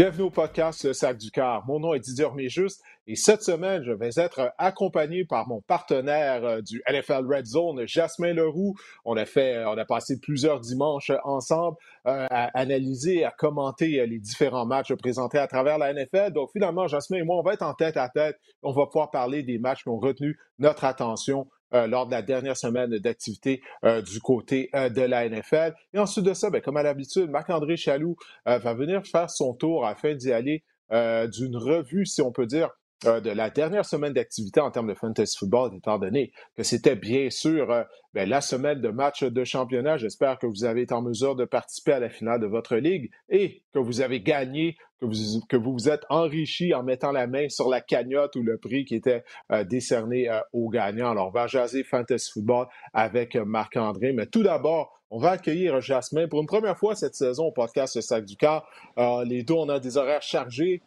Bienvenue au podcast Le Sac du Car. Mon nom est Didier Orméjuste et cette semaine, je vais être accompagné par mon partenaire euh, du NFL Red Zone, Jasmin Leroux. On a fait, on a passé plusieurs dimanches ensemble euh, à analyser, à commenter euh, les différents matchs présentés à travers la NFL. Donc finalement, Jasmin et moi, on va être en tête à tête. On va pouvoir parler des matchs qui ont retenu notre attention euh, lors de la dernière semaine d'activité euh, du côté euh, de la NFL. Et ensuite de ça, ben, comme à l'habitude, Marc-André Chaloux va venir faire son tour afin d'y aller d'une revue, si on peut dire, de la dernière semaine d'activité en termes de fantasy football, étant donné que c'était bien sûr ben, la semaine de match de championnat. J'espère que vous avez été en mesure de participer à la finale de votre ligue et que vous avez gagné, que vous que vous, êtes enrichi en mettant la main sur la cagnotte ou le prix qui était euh, décerné euh, aux gagnants. Alors, on va jaser Fantasy Football avec Marc-André. Mais tout d'abord, on va accueillir Jasmin pour une première fois cette saison au podcast Sac du Car. Euh, les deux, on a des horaires chargés.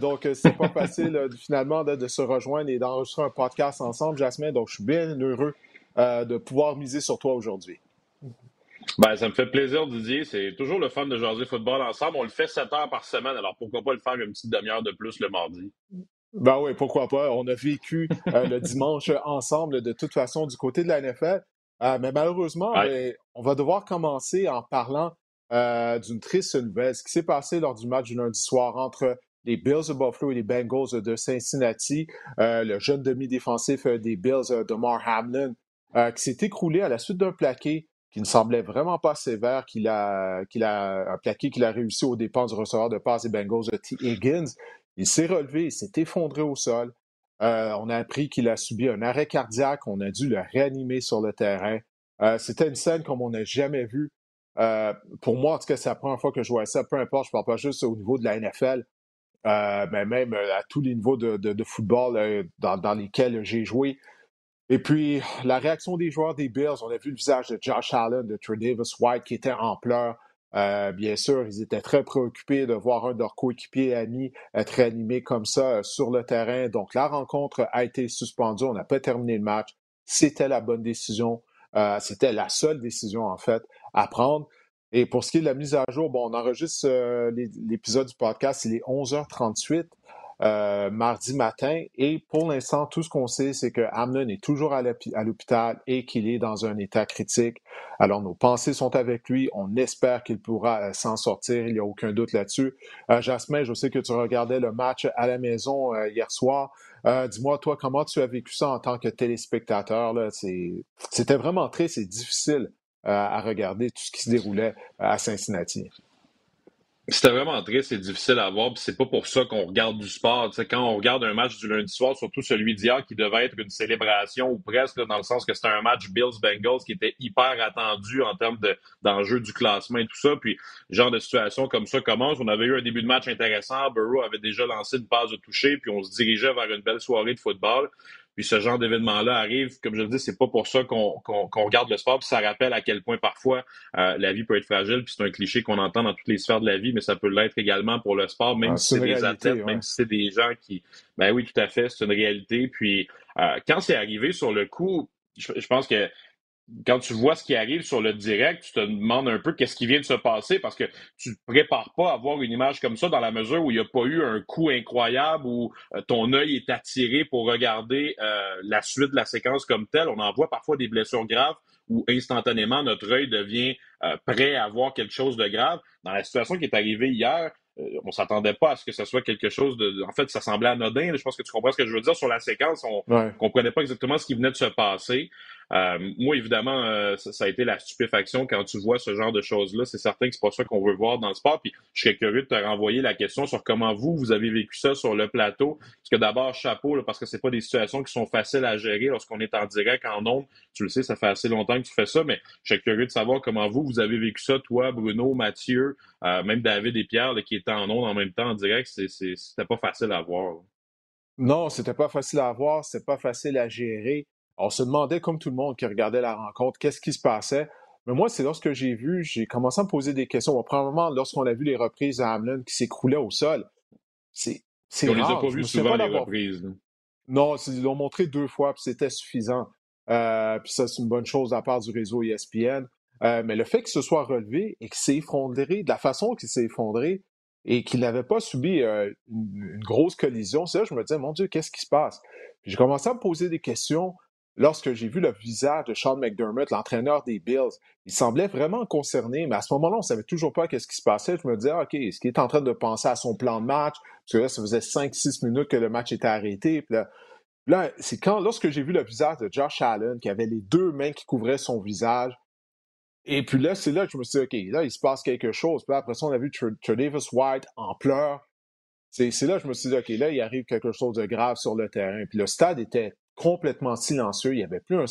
Donc, c'est pas facile finalement de, de, se rejoindre et d'enregistrer un podcast ensemble, Jasmin. Donc, je suis bien heureux euh, de pouvoir miser sur toi aujourd'hui. Ben, ça me fait plaisir, Didier. C'est toujours le fun de jaser football ensemble. On le fait 7 heures par semaine, alors pourquoi pas le faire une petite demi-heure de plus le mardi? Ben oui, pourquoi pas. On a vécu euh, le dimanche ensemble de toute façon du côté de la NFL. Euh, mais malheureusement, ben, on va devoir commencer en parlant d'une triste nouvelle. Ce qui s'est passé lors du match du lundi soir entre les Bills de Buffalo et les Bengals de Cincinnati. le jeune demi-défensif des Bills, Demar Hamlin, euh, qui s'est écroulé à la suite d'un plaqué qui ne semblait vraiment pas sévère, a, a, un plaqué qu'il a réussi aux dépens du receveur de passe des Bengals de T. Higgins. Il s'est relevé, il s'est effondré au sol. Euh, on a appris qu'il a subi un arrêt cardiaque. On a dû le réanimer sur le terrain. Euh, c'était une scène comme on n'a jamais vue. pour moi, en tout cas, c'est la première fois que je vois ça. Peu importe, je ne parle pas juste au niveau de la NFL, mais même à tous les niveaux de, de, football dans, dans, lesquels j'ai joué. Et puis, la réaction des joueurs des Bills, on a vu le visage de Josh Allen, de Davis White qui était en pleurs. Euh, bien sûr, ils étaient très préoccupés de voir un de leurs coéquipiers amis être animé comme ça euh, sur le terrain. Donc, la rencontre a été suspendue. On n'a pas terminé le match. C'était la bonne décision. Euh, c'était la seule décision, en fait, à prendre. Et pour ce qui est de la mise à jour, bon, on enregistre l'épisode du podcast, il est 11h38. Euh, mardi matin. Et pour l'instant, tout ce qu'on sait, c'est que Amnon est toujours à l'hôpital et qu'il est dans un état critique. Alors, nos pensées sont avec lui. On espère qu'il pourra euh, s'en sortir. Il n'y a aucun doute là-dessus. Euh, Jasmin, je sais que tu regardais le match à la maison hier soir. Dis-moi, toi, comment tu as vécu ça en tant que téléspectateur? C'était vraiment très, c'est difficile à regarder tout ce qui se déroulait à Cincinnati. C'était vraiment triste et difficile à voir, puis c'est pas pour ça qu'on regarde du sport. sais, quand on regarde un match du lundi soir, surtout celui d'hier, qui devait être une célébration ou presque, dans le sens que c'était un match Bills-Bengals qui était hyper attendu en termes d'enjeux du classement et tout ça. Puis, genre de situation comme ça commence. On avait eu un début de match intéressant. Burrow avait déjà lancé une passe de toucher, puis on se dirigeait vers une belle soirée de football. Puis ce genre d'événement-là arrive, comme je le dis, c'est pas pour ça qu'on regarde le sport. Puis ça rappelle à quel point parfois euh, la vie peut être fragile. Puis c'est un cliché qu'on entend dans toutes les sphères de la vie, mais ça peut l'être également pour le sport, même ah, si c'est des athlètes, même si c'est des gens qui. Ben oui, tout à fait, c'est une réalité. Puis euh, quand c'est arrivé sur le coup, je pense que quand tu vois ce qui arrive sur le direct, tu te demandes un peu qu'est-ce qui vient de se passer parce que tu ne te prépares pas à voir une image comme ça dans la mesure où il n'y a pas eu un coup incroyable où euh, ton œil est attiré pour regarder euh, la suite de la séquence comme telle. On en voit parfois des blessures graves où instantanément notre œil devient euh, prêt à voir quelque chose de grave. Dans la situation qui est arrivée hier, on s'attendait pas à ce que ce soit quelque chose de. En fait, ça semblait anodin. Je pense que tu comprends ce que je veux dire sur la séquence. On ne comprenait pas exactement ce qui venait de se passer. Euh, moi, évidemment, euh, ça, a été la stupéfaction quand tu vois ce genre de choses-là. C'est certain que c'est pas ça qu'on veut voir dans le sport. Puis je serais curieux de te renvoyer la question sur comment vous, vous avez vécu ça sur le plateau. Parce que d'abord, chapeau, parce que c'est pas des situations qui sont faciles à gérer lorsqu'on est en direct, en ondes. Tu le sais, ça fait assez longtemps que tu fais ça, mais je serais curieux de savoir comment vous, vous avez vécu ça, toi, Bruno, Mathieu, euh, même David et Pierre, qui étaient en ondes en même temps en direct. C'était pas facile à voir. Non, c'était pas facile à voir, c'était pas facile à gérer. On se demandait, comme tout le monde qui regardait la rencontre, qu'est-ce qui se passait. Mais moi, c'est lorsque j'ai vu, j'ai commencé à me poser des questions. Bon, premièrement, lorsqu'on a vu les reprises à Hamlin qui s'écroulait au sol, c'est On les a pas vues souvent, les reprises. Non, ils l'ont montré deux fois, puis c'était suffisant. Euh, puis ça, c'est une bonne chose à part du réseau ESPN. Euh, mais le fait qu'il se soit relevé et qu'il s'est effondré, de la façon qu'il s'est effondré, et qu'il n'avait pas subi une, une, grosse collision. C'est là je me disais, mon Dieu, qu'est-ce qui se passe? J'ai commencé à me poser des questions lorsque j'ai vu le visage de Sean McDermott, l'entraîneur des Bills, il semblait vraiment concerné, mais à ce moment-là, on ne savait toujours pas qu'est-ce qui se passait. Je me disais, OK, est-ce qu'il est en train de penser à son plan de match? Parce que là, ça faisait 5-6 minutes que le match était arrêté. Là, c'est quand, lorsque j'ai vu le visage de Josh Allen, qui avait les deux mains qui couvraient son visage, et puis là, c'est là que je me suis dit, OK, là, il se passe quelque chose. Puis après ça, on a vu Davis White en pleurs. C'est là que je me suis dit, OK, là, il arrive quelque chose de grave sur le terrain. Puis le stade était complètement silencieux. Il n'y avait plus un,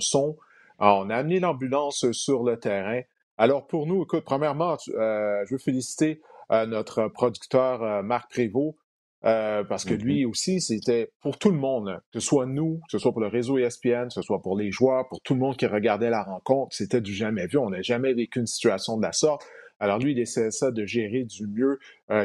son. on a amené l'ambulance sur le terrain. Alors, pour nous, écoute, premièrement, euh, je veux féliciter euh, notre producteur euh, Marc Prévost. parce que lui mm-hmm. aussi, c'était pour tout le monde, que ce soit nous, que ce soit pour le réseau ESPN, que ce soit pour les joueurs, pour tout le monde qui regardait la rencontre, c'était du jamais vu. On n'a jamais vécu une situation de la sorte. Alors lui, il essayait ça de gérer du mieux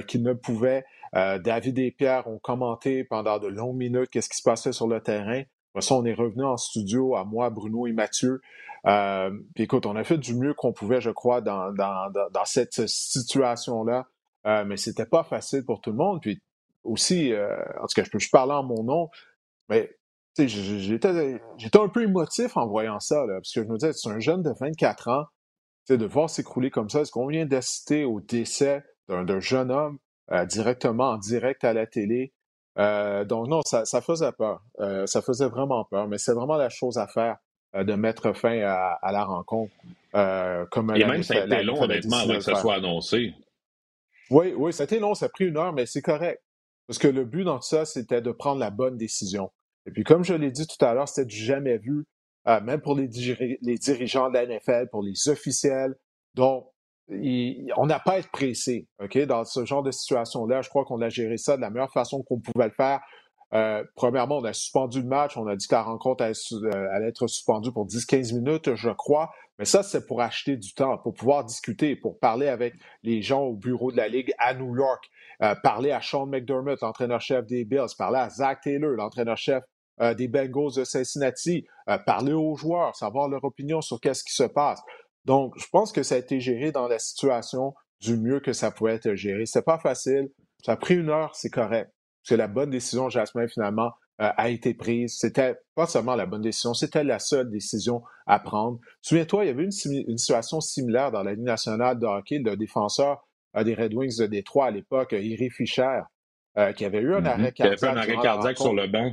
qu'il ne pouvait. Euh, David et Pierre ont commenté pendant de longues minutes qu'est-ce qui se passait sur le terrain. Après ça, on est revenu en studio, à moi, Bruno et Mathieu. Euh, puis écoute, on a fait du mieux qu'on pouvait, je crois, dans, dans, dans cette situation-là. Euh, mais c'était pas facile pour tout le monde. Puis aussi, euh, en tout cas, je peux parler en mon nom, mais j'étais un peu émotif en voyant ça, là, parce que je me disais, c'est un jeune de 24 ans, de voir s'écrouler comme ça. Est-ce qu'on vient d'assister au décès d'un jeune homme? Euh, directement en direct à la télé. Euh, donc non, ça, faisait peur. Euh, ça faisait vraiment peur, mais c'est vraiment la chose à faire de mettre fin à, la rencontre. comme Et même ça a été long, honnêtement, avant que ça soit annoncé. Oui, oui, ça a été long, ça a pris une heure, mais c'est correct. Parce que le but dans tout ça, c'était de prendre la bonne décision. Et puis, comme je l'ai dit tout à l'heure, c'était du jamais vu, même pour les, les, dirigeants de la NFL, pour les officiels. Donc, on n'a pas à être pressé, OK? Dans ce genre de situation-là, je crois qu'on a géré ça de la meilleure façon qu'on pouvait le faire. Euh, premièrement, on a suspendu le match. On a dit que la rencontre allait, euh, être suspendue pour 10-15 minutes, je crois. Mais ça, c'est pour acheter du temps, pour pouvoir discuter, pour parler avec les gens au bureau de la Ligue à New York, euh, parler à Sean McDermott, l'entraîneur-chef des Bills, parler à Zach Taylor, l'entraîneur-chef des Bengals de Cincinnati, parler aux joueurs, savoir leur opinion sur qu'est-ce qui se passe. Donc, je pense que ça a été géré dans la situation du mieux que ça pouvait être géré. C'est pas facile. Ça a pris une heure, c'est correct. C'est la bonne décision, Jasmin, finalement, euh, a été prise. C'était pas seulement la bonne décision, c'était la seule décision à prendre. Souviens-toi, il y avait une, situation similaire dans la Ligue nationale de hockey, le défenseur euh, des Red Wings de Détroit à l'époque, Iri Fischer, euh, qui avait eu un mm-hmm. arrêt cardiaque. Qui avait fait un arrêt cardiaque sur le banc.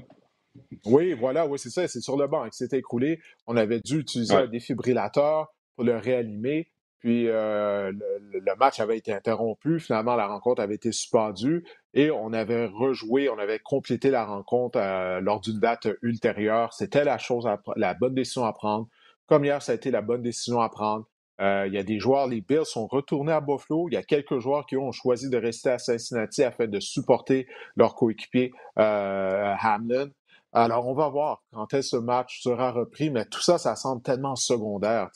Oui, voilà, oui, c'est ça, c'est sur le banc qui s'était écroulé. On avait dû utiliser un défibrillateur pour le réanimer. Puis euh, le, match avait été interrompu. Finalement, la rencontre avait été suspendue et on avait rejoué, on avait complété la rencontre euh, lors d'une date ultérieure. C'était la chose, la bonne décision à prendre. Comme hier, ça a été la bonne décision à prendre. Euh, il y a des joueurs, les Bills sont retournés à Buffalo. Il y a quelques joueurs qui ont choisi de rester à Cincinnati afin de supporter leur coéquipier Hamlin. Alors, on va voir quand est-ce ce match sera repris, mais tout ça, ça semble tellement secondaire.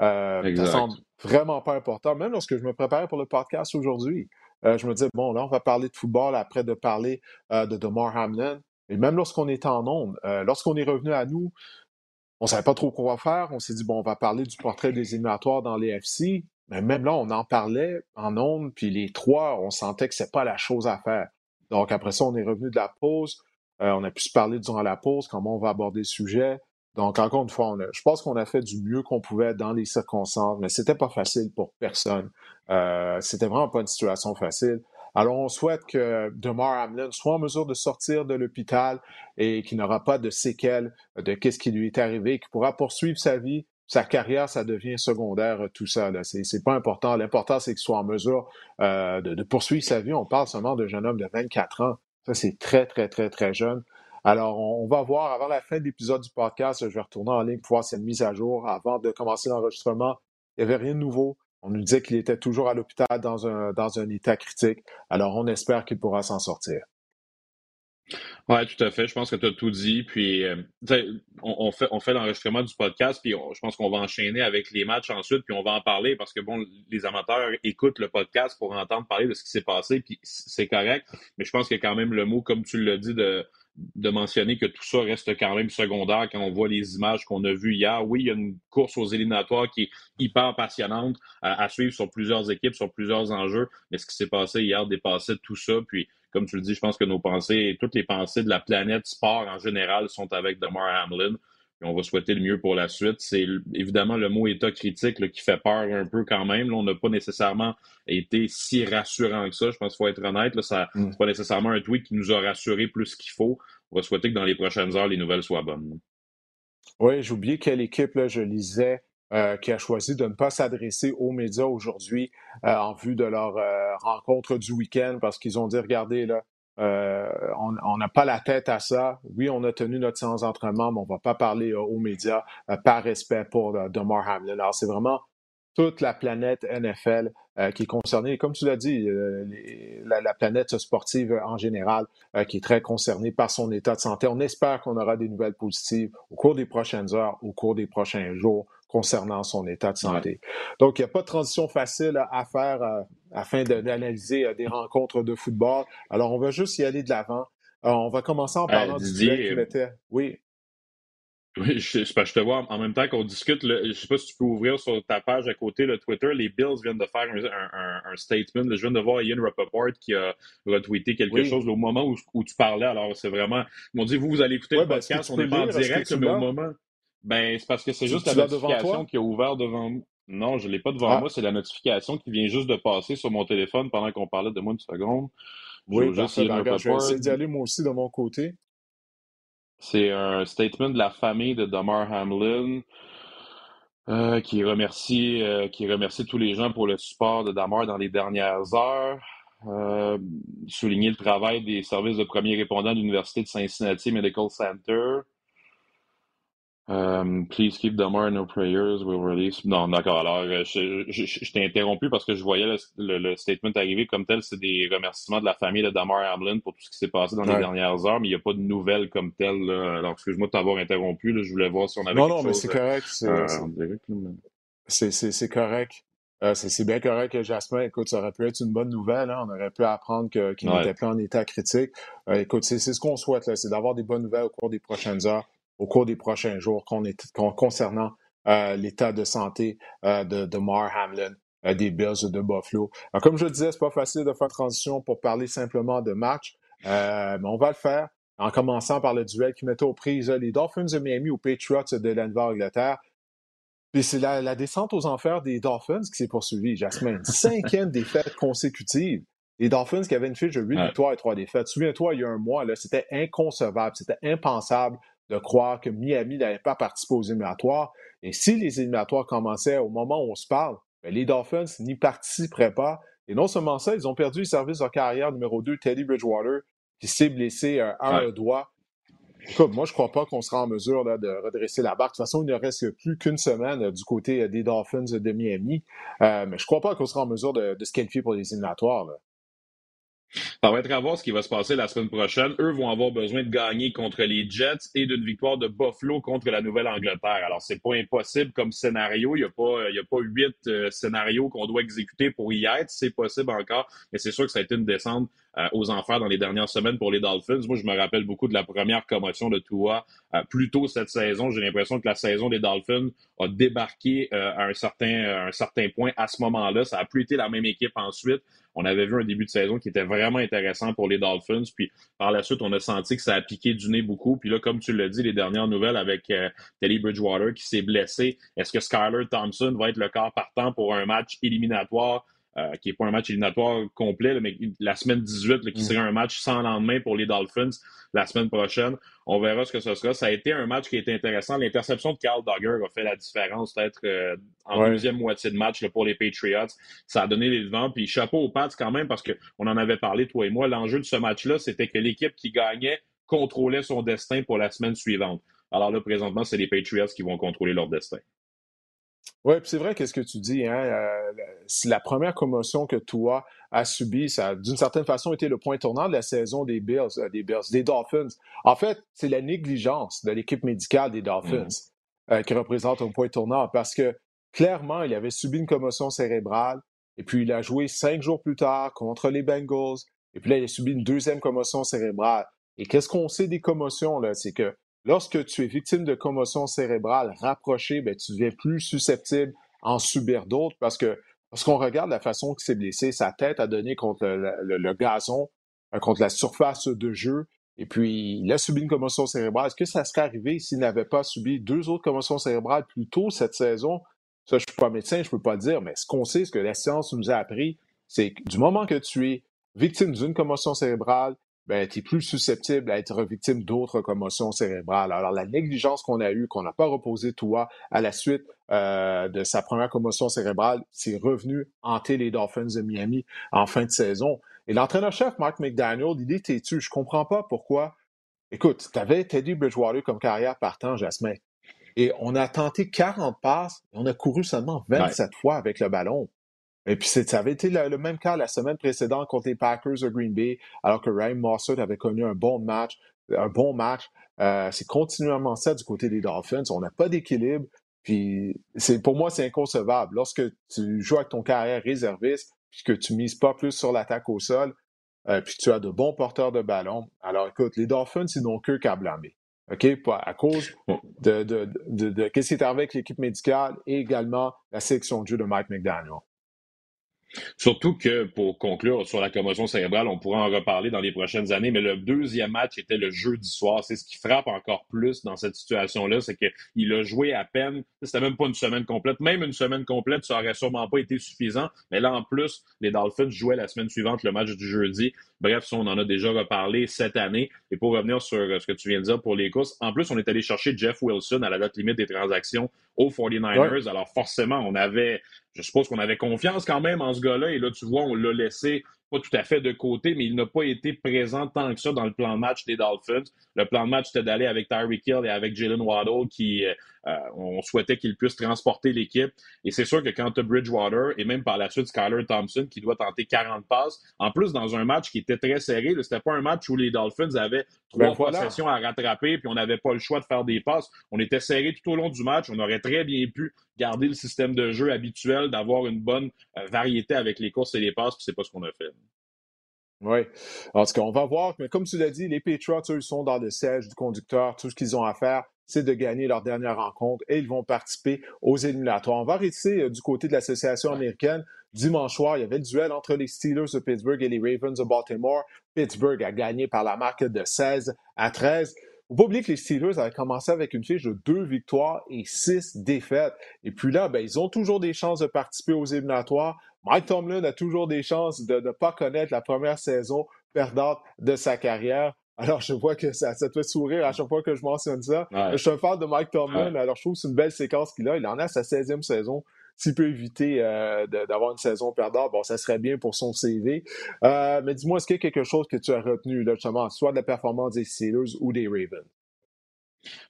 Euh, ça semble vraiment pas important. Même lorsque je me préparais pour le podcast aujourd'hui, euh, je me disais, bon, là, on va parler de football après de parler euh, de Demar Hamlin. Et même lorsqu'on était en onde, lorsqu'on est revenu à nous, on savait pas trop quoi faire. On s'est dit, bon, on va parler du portrait des éliminatoires dans les FC. Mais même là, on en parlait en ondes, puis les trois, on sentait que c'est pas la chose à faire. Donc après ça, on est revenu de la pause. on a pu se parler durant la pause, comment on va aborder le sujet. Donc, encore une fois, je pense qu'on a fait du mieux qu'on pouvait dans les circonstances, mais c'était pas facile pour personne. Euh, c'était vraiment pas une situation facile. Alors, on souhaite que Demar Hamlin soit en mesure de sortir de l'hôpital et qu'il n'aura pas de séquelles de qu'est-ce qui lui est arrivé, qu'il pourra poursuivre sa vie. Sa carrière, ça devient secondaire, tout ça. Ce C'est pas important. L'important, c'est qu'il soit en mesure euh, de, de, poursuivre sa vie. On parle seulement d'un jeune homme de 24 ans. Ça, c'est très, très, très, très jeune. Alors, on, va voir avant la fin de l'épisode du podcast, je vais retourner en ligne pour voir cette mise à jour. Avant de commencer l'enregistrement, il n'y avait rien de nouveau. On nous disait qu'il était toujours à l'hôpital dans un, dans un état critique. Alors, on espère qu'il pourra s'en sortir. Oui, tout à fait. Je pense que tu as tout dit. Puis, euh, on, fait, on fait l'enregistrement du podcast, puis je pense qu'on va enchaîner avec les matchs ensuite, puis on va en parler parce que, bon, les amateurs écoutent le podcast pour entendre parler de ce qui s'est passé, puis c'est correct. Mais je pense a quand même le mot, comme tu l'as dit, de, de mentionner que tout ça reste quand même secondaire quand on voit les images qu'on a vues hier. Oui, il y a une course aux éliminatoires qui est hyper passionnante à, suivre sur plusieurs équipes, sur plusieurs enjeux, mais ce qui s'est passé hier dépassait tout ça. Puis, comme tu le dis, je pense que nos pensées, toutes les pensées de la planète sport en général sont avec Damar Hamlin on va souhaiter le mieux pour la suite. C'est évidemment le mot état critique qui fait peur un peu quand même. on n'a pas nécessairement été si rassurant que ça. Je pense qu'il faut être honnête. Là, ça n'est mm. pas nécessairement un tweet qui nous a rassuré plus qu'il faut. On va souhaiter que dans les prochaines heures, les nouvelles soient bonnes. Oui, j'ai oublié quelle équipe là, je lisais euh, qui a choisi de ne pas s'adresser aux médias aujourd'hui euh, en vue de leur euh, rencontre du week-end parce qu'ils ont dit regardez là, euh, on n'a pas la tête à ça. Oui, on a tenu notre séance d'entraînement, mais on ne va pas parler euh, aux médias euh, par respect pour Demar Hamlin. Alors, c'est vraiment toute la planète NFL qui est concernée. Comme tu l'as dit, la, planète sportive en général qui est très concernée par son état de santé. On espère qu'on aura des nouvelles positives au cours des prochaines heures, au cours des prochains jours concernant son état de santé. Donc, il n'y a pas de transition facile à faire euh, afin d'analyser euh, des rencontres de football. Alors, on va juste y aller de l'avant. Euh, on va commencer en parlant du duel. Oui. Oui, je, je, te vois en même temps qu'on discute. je ne sais pas si tu peux ouvrir sur ta page à côté le Twitter. Les Bills viennent de faire un, statement. je viens de voir Ian Rappaport qui a retweeté quelque chose au moment où, tu parlais. Alors, c'est vraiment. Ils m'ont dit, vous, vous allez écouter le ben, podcast. on n'est pas en direct, mais au moment. Ben, c'est parce que c'est juste la notification qui est ouverte devant moi. Non, je ne l'ai pas devant ah. moi. C'est la notification qui vient juste de passer sur mon téléphone pendant qu'on parlait de moi une seconde. Oui, je, je vais essayer d'y aller moi aussi de mon côté. C'est un statement de la famille de Damar Hamlin euh, qui, remercie, euh, qui remercie tous les gens pour le support de Damar dans les dernières heures. Euh, souligner le travail des services de premiers répondants de l'Université de Cincinnati Medical Center. Um, please keep Damar in our prayers, we'll release. Non, d'accord. Alors, euh, je, je, je, t'ai interrompu parce que je voyais le, le, statement arriver comme tel. C'est des remerciements de la famille de Damar Hamlin pour tout ce qui s'est passé dans les dernières heures, mais il n'y a pas de nouvelles comme telles. Là. Alors, excuse-moi de t'avoir interrompu. Là. Je voulais voir si on avait non, quelque non, chose. Mais c'est correct. Euh, c'est, correct. Euh, c'est bien correct que Jasmin, écoute, ça aurait pu être une bonne nouvelle. Hein? On aurait pu apprendre qu'il n'était plus en état critique. Euh, écoute, c'est ce qu'on souhaite, c'est d'avoir des bonnes nouvelles au cours des prochaines heures au cours des prochains jours concernant euh, l'état de santé euh, de, Mar Hamlin euh, des Bills de Buffalo. comme je le disais, c'est pas facile de faire transition pour parler simplement de match, mais on va le faire en commençant par le duel qui mettait aux prises les Dolphins de Miami aux Patriots de l'Envers Angleterre. Puis c'est la, descente aux enfers des Dolphins qui s'est poursuivie, Jasmine. Cinquième défaite consécutive. Les Dolphins qui avaient une fiche de 8 victoires et 3 défaites. Souviens-toi, il y a un mois, c'était inconcevable, c'était impensable de croire que Miami n'avait pas participé aux éliminatoires. Et si les éliminatoires commençaient au moment où on se parle, bien, les Dolphins n'y participeraient pas. Et non seulement ça, ils ont perdu le service de carrière numéro 2, Teddy Bridgewater, qui s'est blessé à un doigt. Écoute, moi, je ne crois pas qu'on sera en mesure de redresser la barre. De toute façon, il ne reste plus qu'une semaine euh, du côté euh, des Dolphins de Miami. Euh, mais je ne crois pas qu'on sera en mesure de, se qualifier pour les éliminatoires. Va être à voir ce qui va se passer la semaine prochaine. Eux vont avoir besoin de gagner contre les Jets et d'une victoire de Buffalo contre la Nouvelle-Angleterre. Alors, c'est pas impossible comme scénario. Il n'y a, pas, a pas huit euh, scénarios qu'on doit exécuter pour y être. C'est possible encore. Mais c'est sûr que ça a été une descente aux enfers dans les dernières semaines pour les Dolphins. Moi, je me rappelle beaucoup de la première commotion de Tua euh, plus tôt cette saison. J'ai l'impression que la saison des Dolphins a débarqué à un certain, un certain point à ce moment-là. Ça n'a plus été la même équipe ensuite. On avait vu un début de saison qui était vraiment intéressant pour les Dolphins. Puis par la suite, on a senti que ça a piqué du nez beaucoup. Puis là, comme tu l'as dit, les dernières nouvelles avec euh, Teddy Bridgewater qui s'est blessé. Est-ce que Skyler Thompson va être le corps partant pour un match éliminatoire? Euh, qui n'est pas un match éliminatoire complet, mais la semaine 18, qui mm. serait un match sans lendemain pour les Dolphins la semaine prochaine. On verra ce que ce sera. Ça a été un match qui a été intéressant. L'interception de Carl Duggar a fait la différence peut-être euh, en deuxième moitié de match pour les Patriots. Ça a donné les devants. Puis chapeau aux Pats quand même parce qu'on en avait parlé, toi et moi. L'enjeu de ce match-là, c'était que l'équipe qui gagnait contrôlait son destin pour la semaine suivante. Alors là, présentement, c'est les Patriots qui vont contrôler leur destin. Oui, c'est vrai qu'est-ce que tu dis. Hein? Euh, la première commotion que toi as subie, ça a d'une certaine façon été le point tournant de la saison des Bills, euh, des Bills, des Dolphins. En fait, c'est la négligence de l'équipe médicale des Dolphins mmh. euh, qui représente un point tournant parce que clairement, il avait subi une commotion cérébrale et puis il a joué cinq jours plus tard contre les Bengals et puis là, il a subi une deuxième commotion cérébrale. Et qu'est-ce qu'on sait des commotions? C'est que lorsque tu es victime de commotion cérébrale rapprochée, ben, tu deviens plus susceptible en subir d'autres parce que lorsqu'on regarde la façon qu'il s'est blessé, sa tête a donné contre le, gazon, euh, contre la surface de jeu, et puis il a subi une commotion cérébrale. Est-ce que ça serait arrivé s'il n'avait pas subi deux autres commotions cérébrales plus tôt cette saison? Ça, je ne suis pas médecin, je ne peux pas le dire, mais ce qu'on sait, ce que la science nous a appris, c'est que du moment que tu es victime d'une commotion cérébrale, ben, tu es plus susceptible à être victime d'autres commotions cérébrales. Alors, la négligence qu'on a eue, qu'on n'a pas reposé toi à la suite euh, de sa première commotion cérébrale, c'est revenu hanter les Dolphins de Miami en fin de saison. Et l'entraîneur-chef, Mark McDaniel, il est têtu. Je comprends pas pourquoi. Écoute, tu avais Teddy Bridgewater comme carrière partant, Jasmin. Et on a tenté 40 passes et on a couru seulement 27 fois avec le ballon. Et puis, ça avait été le, même cas la semaine précédente contre les Packers de Green Bay, alors que Ryan Mossad avait connu un bon match. Un bon match. Euh, c'est continuellement ça du côté des Dolphins. On n'a pas d'équilibre. Puis, c'est, pour moi, c'est inconcevable. Lorsque tu joues avec ton carrière réserviste, puis que tu mises pas plus sur l'attaque au sol, euh, puis tu as de bons porteurs de ballon, alors écoute, les Dolphins, ils n'ont que qu'à blâmer. OK? À cause de, de, de, de, qu'est-ce qui est arrivé avec l'équipe médicale et également la sélection de jeu de Mike McDaniel. Surtout que, pour conclure sur la commotion cérébrale, on pourra en reparler dans les prochaines années, mais le deuxième match était le jeudi soir. C'est ce qui frappe encore plus dans cette situation-là, c'est qu'il a joué à peine. C'était même pas une semaine complète. Même une semaine complète, ça aurait sûrement pas été suffisant. Mais là, en plus, les Dolphins jouaient la semaine suivante le match du jeudi. Bref, ça, on en a déjà reparlé cette année. Et pour revenir sur euh, ce que tu viens de dire pour les courses, en plus, on est allé chercher Jeff Wilson à la date limite des transactions aux 49ers. Alors forcément, on avait, je suppose qu'on avait confiance quand même en ce gars-là. Et là, tu vois, on l'a laissé pas tout à fait de côté, mais il n'a pas été présent tant que ça dans le plan de match des Dolphins. Le plan de match, c'était d'aller avec Tyreek Hill et avec Jalen Waddle, qui euh, on souhaitait qu'il puisse transporter l'équipe. Et c'est sûr que quand tu as Bridgewater et même par la suite Skyler Thompson qui doit tenter 40 passes, en plus dans un match qui était très serré, c'était pas un match où les Dolphins avaient trois ben possessions à rattraper puis on n'avait pas le choix de faire des passes. On était serré tout au long du match. On aurait très bien pu garder le système de jeu habituel, d'avoir une bonne euh, variété avec les courses et les passes, puis c'est pas ce qu'on a fait. Oui. En tout cas, on va voir. Mais comme tu l'as dit, les Patriots, eux, ils sont dans le siège du conducteur. Tout ce qu'ils ont à faire, c'est de gagner leur dernière rencontre et ils vont participer aux éliminatoires. On va rester euh, du côté de l'association américaine. Dimanche soir, il y avait le duel entre les Steelers de Pittsburgh et les Ravens de Baltimore. Pittsburgh a gagné par la marque de 16 à 13. Faut pas oublier que les Steelers avaient commencé avec une fiche de deux victoires et six défaites. Et puis là, ben, ils ont toujours des chances de participer aux éliminatoires. Mike Tomlin a toujours des chances de ne pas connaître la première saison perdante de sa carrière. Alors, je vois que ça, te fait sourire à chaque fois que je mentionne ça. Je suis un fan de Mike Tomlin, alors je trouve que c'est une belle séquence qu'il a. Il en a sa 16e saison. S'il peut éviter euh, d'avoir une saison perdante, bon, ça serait bien pour son CV. Euh, mais dis-moi, est-ce qu'il y a quelque chose que tu as retenu, là, justement, soit de la performance des Steelers ou des Ravens?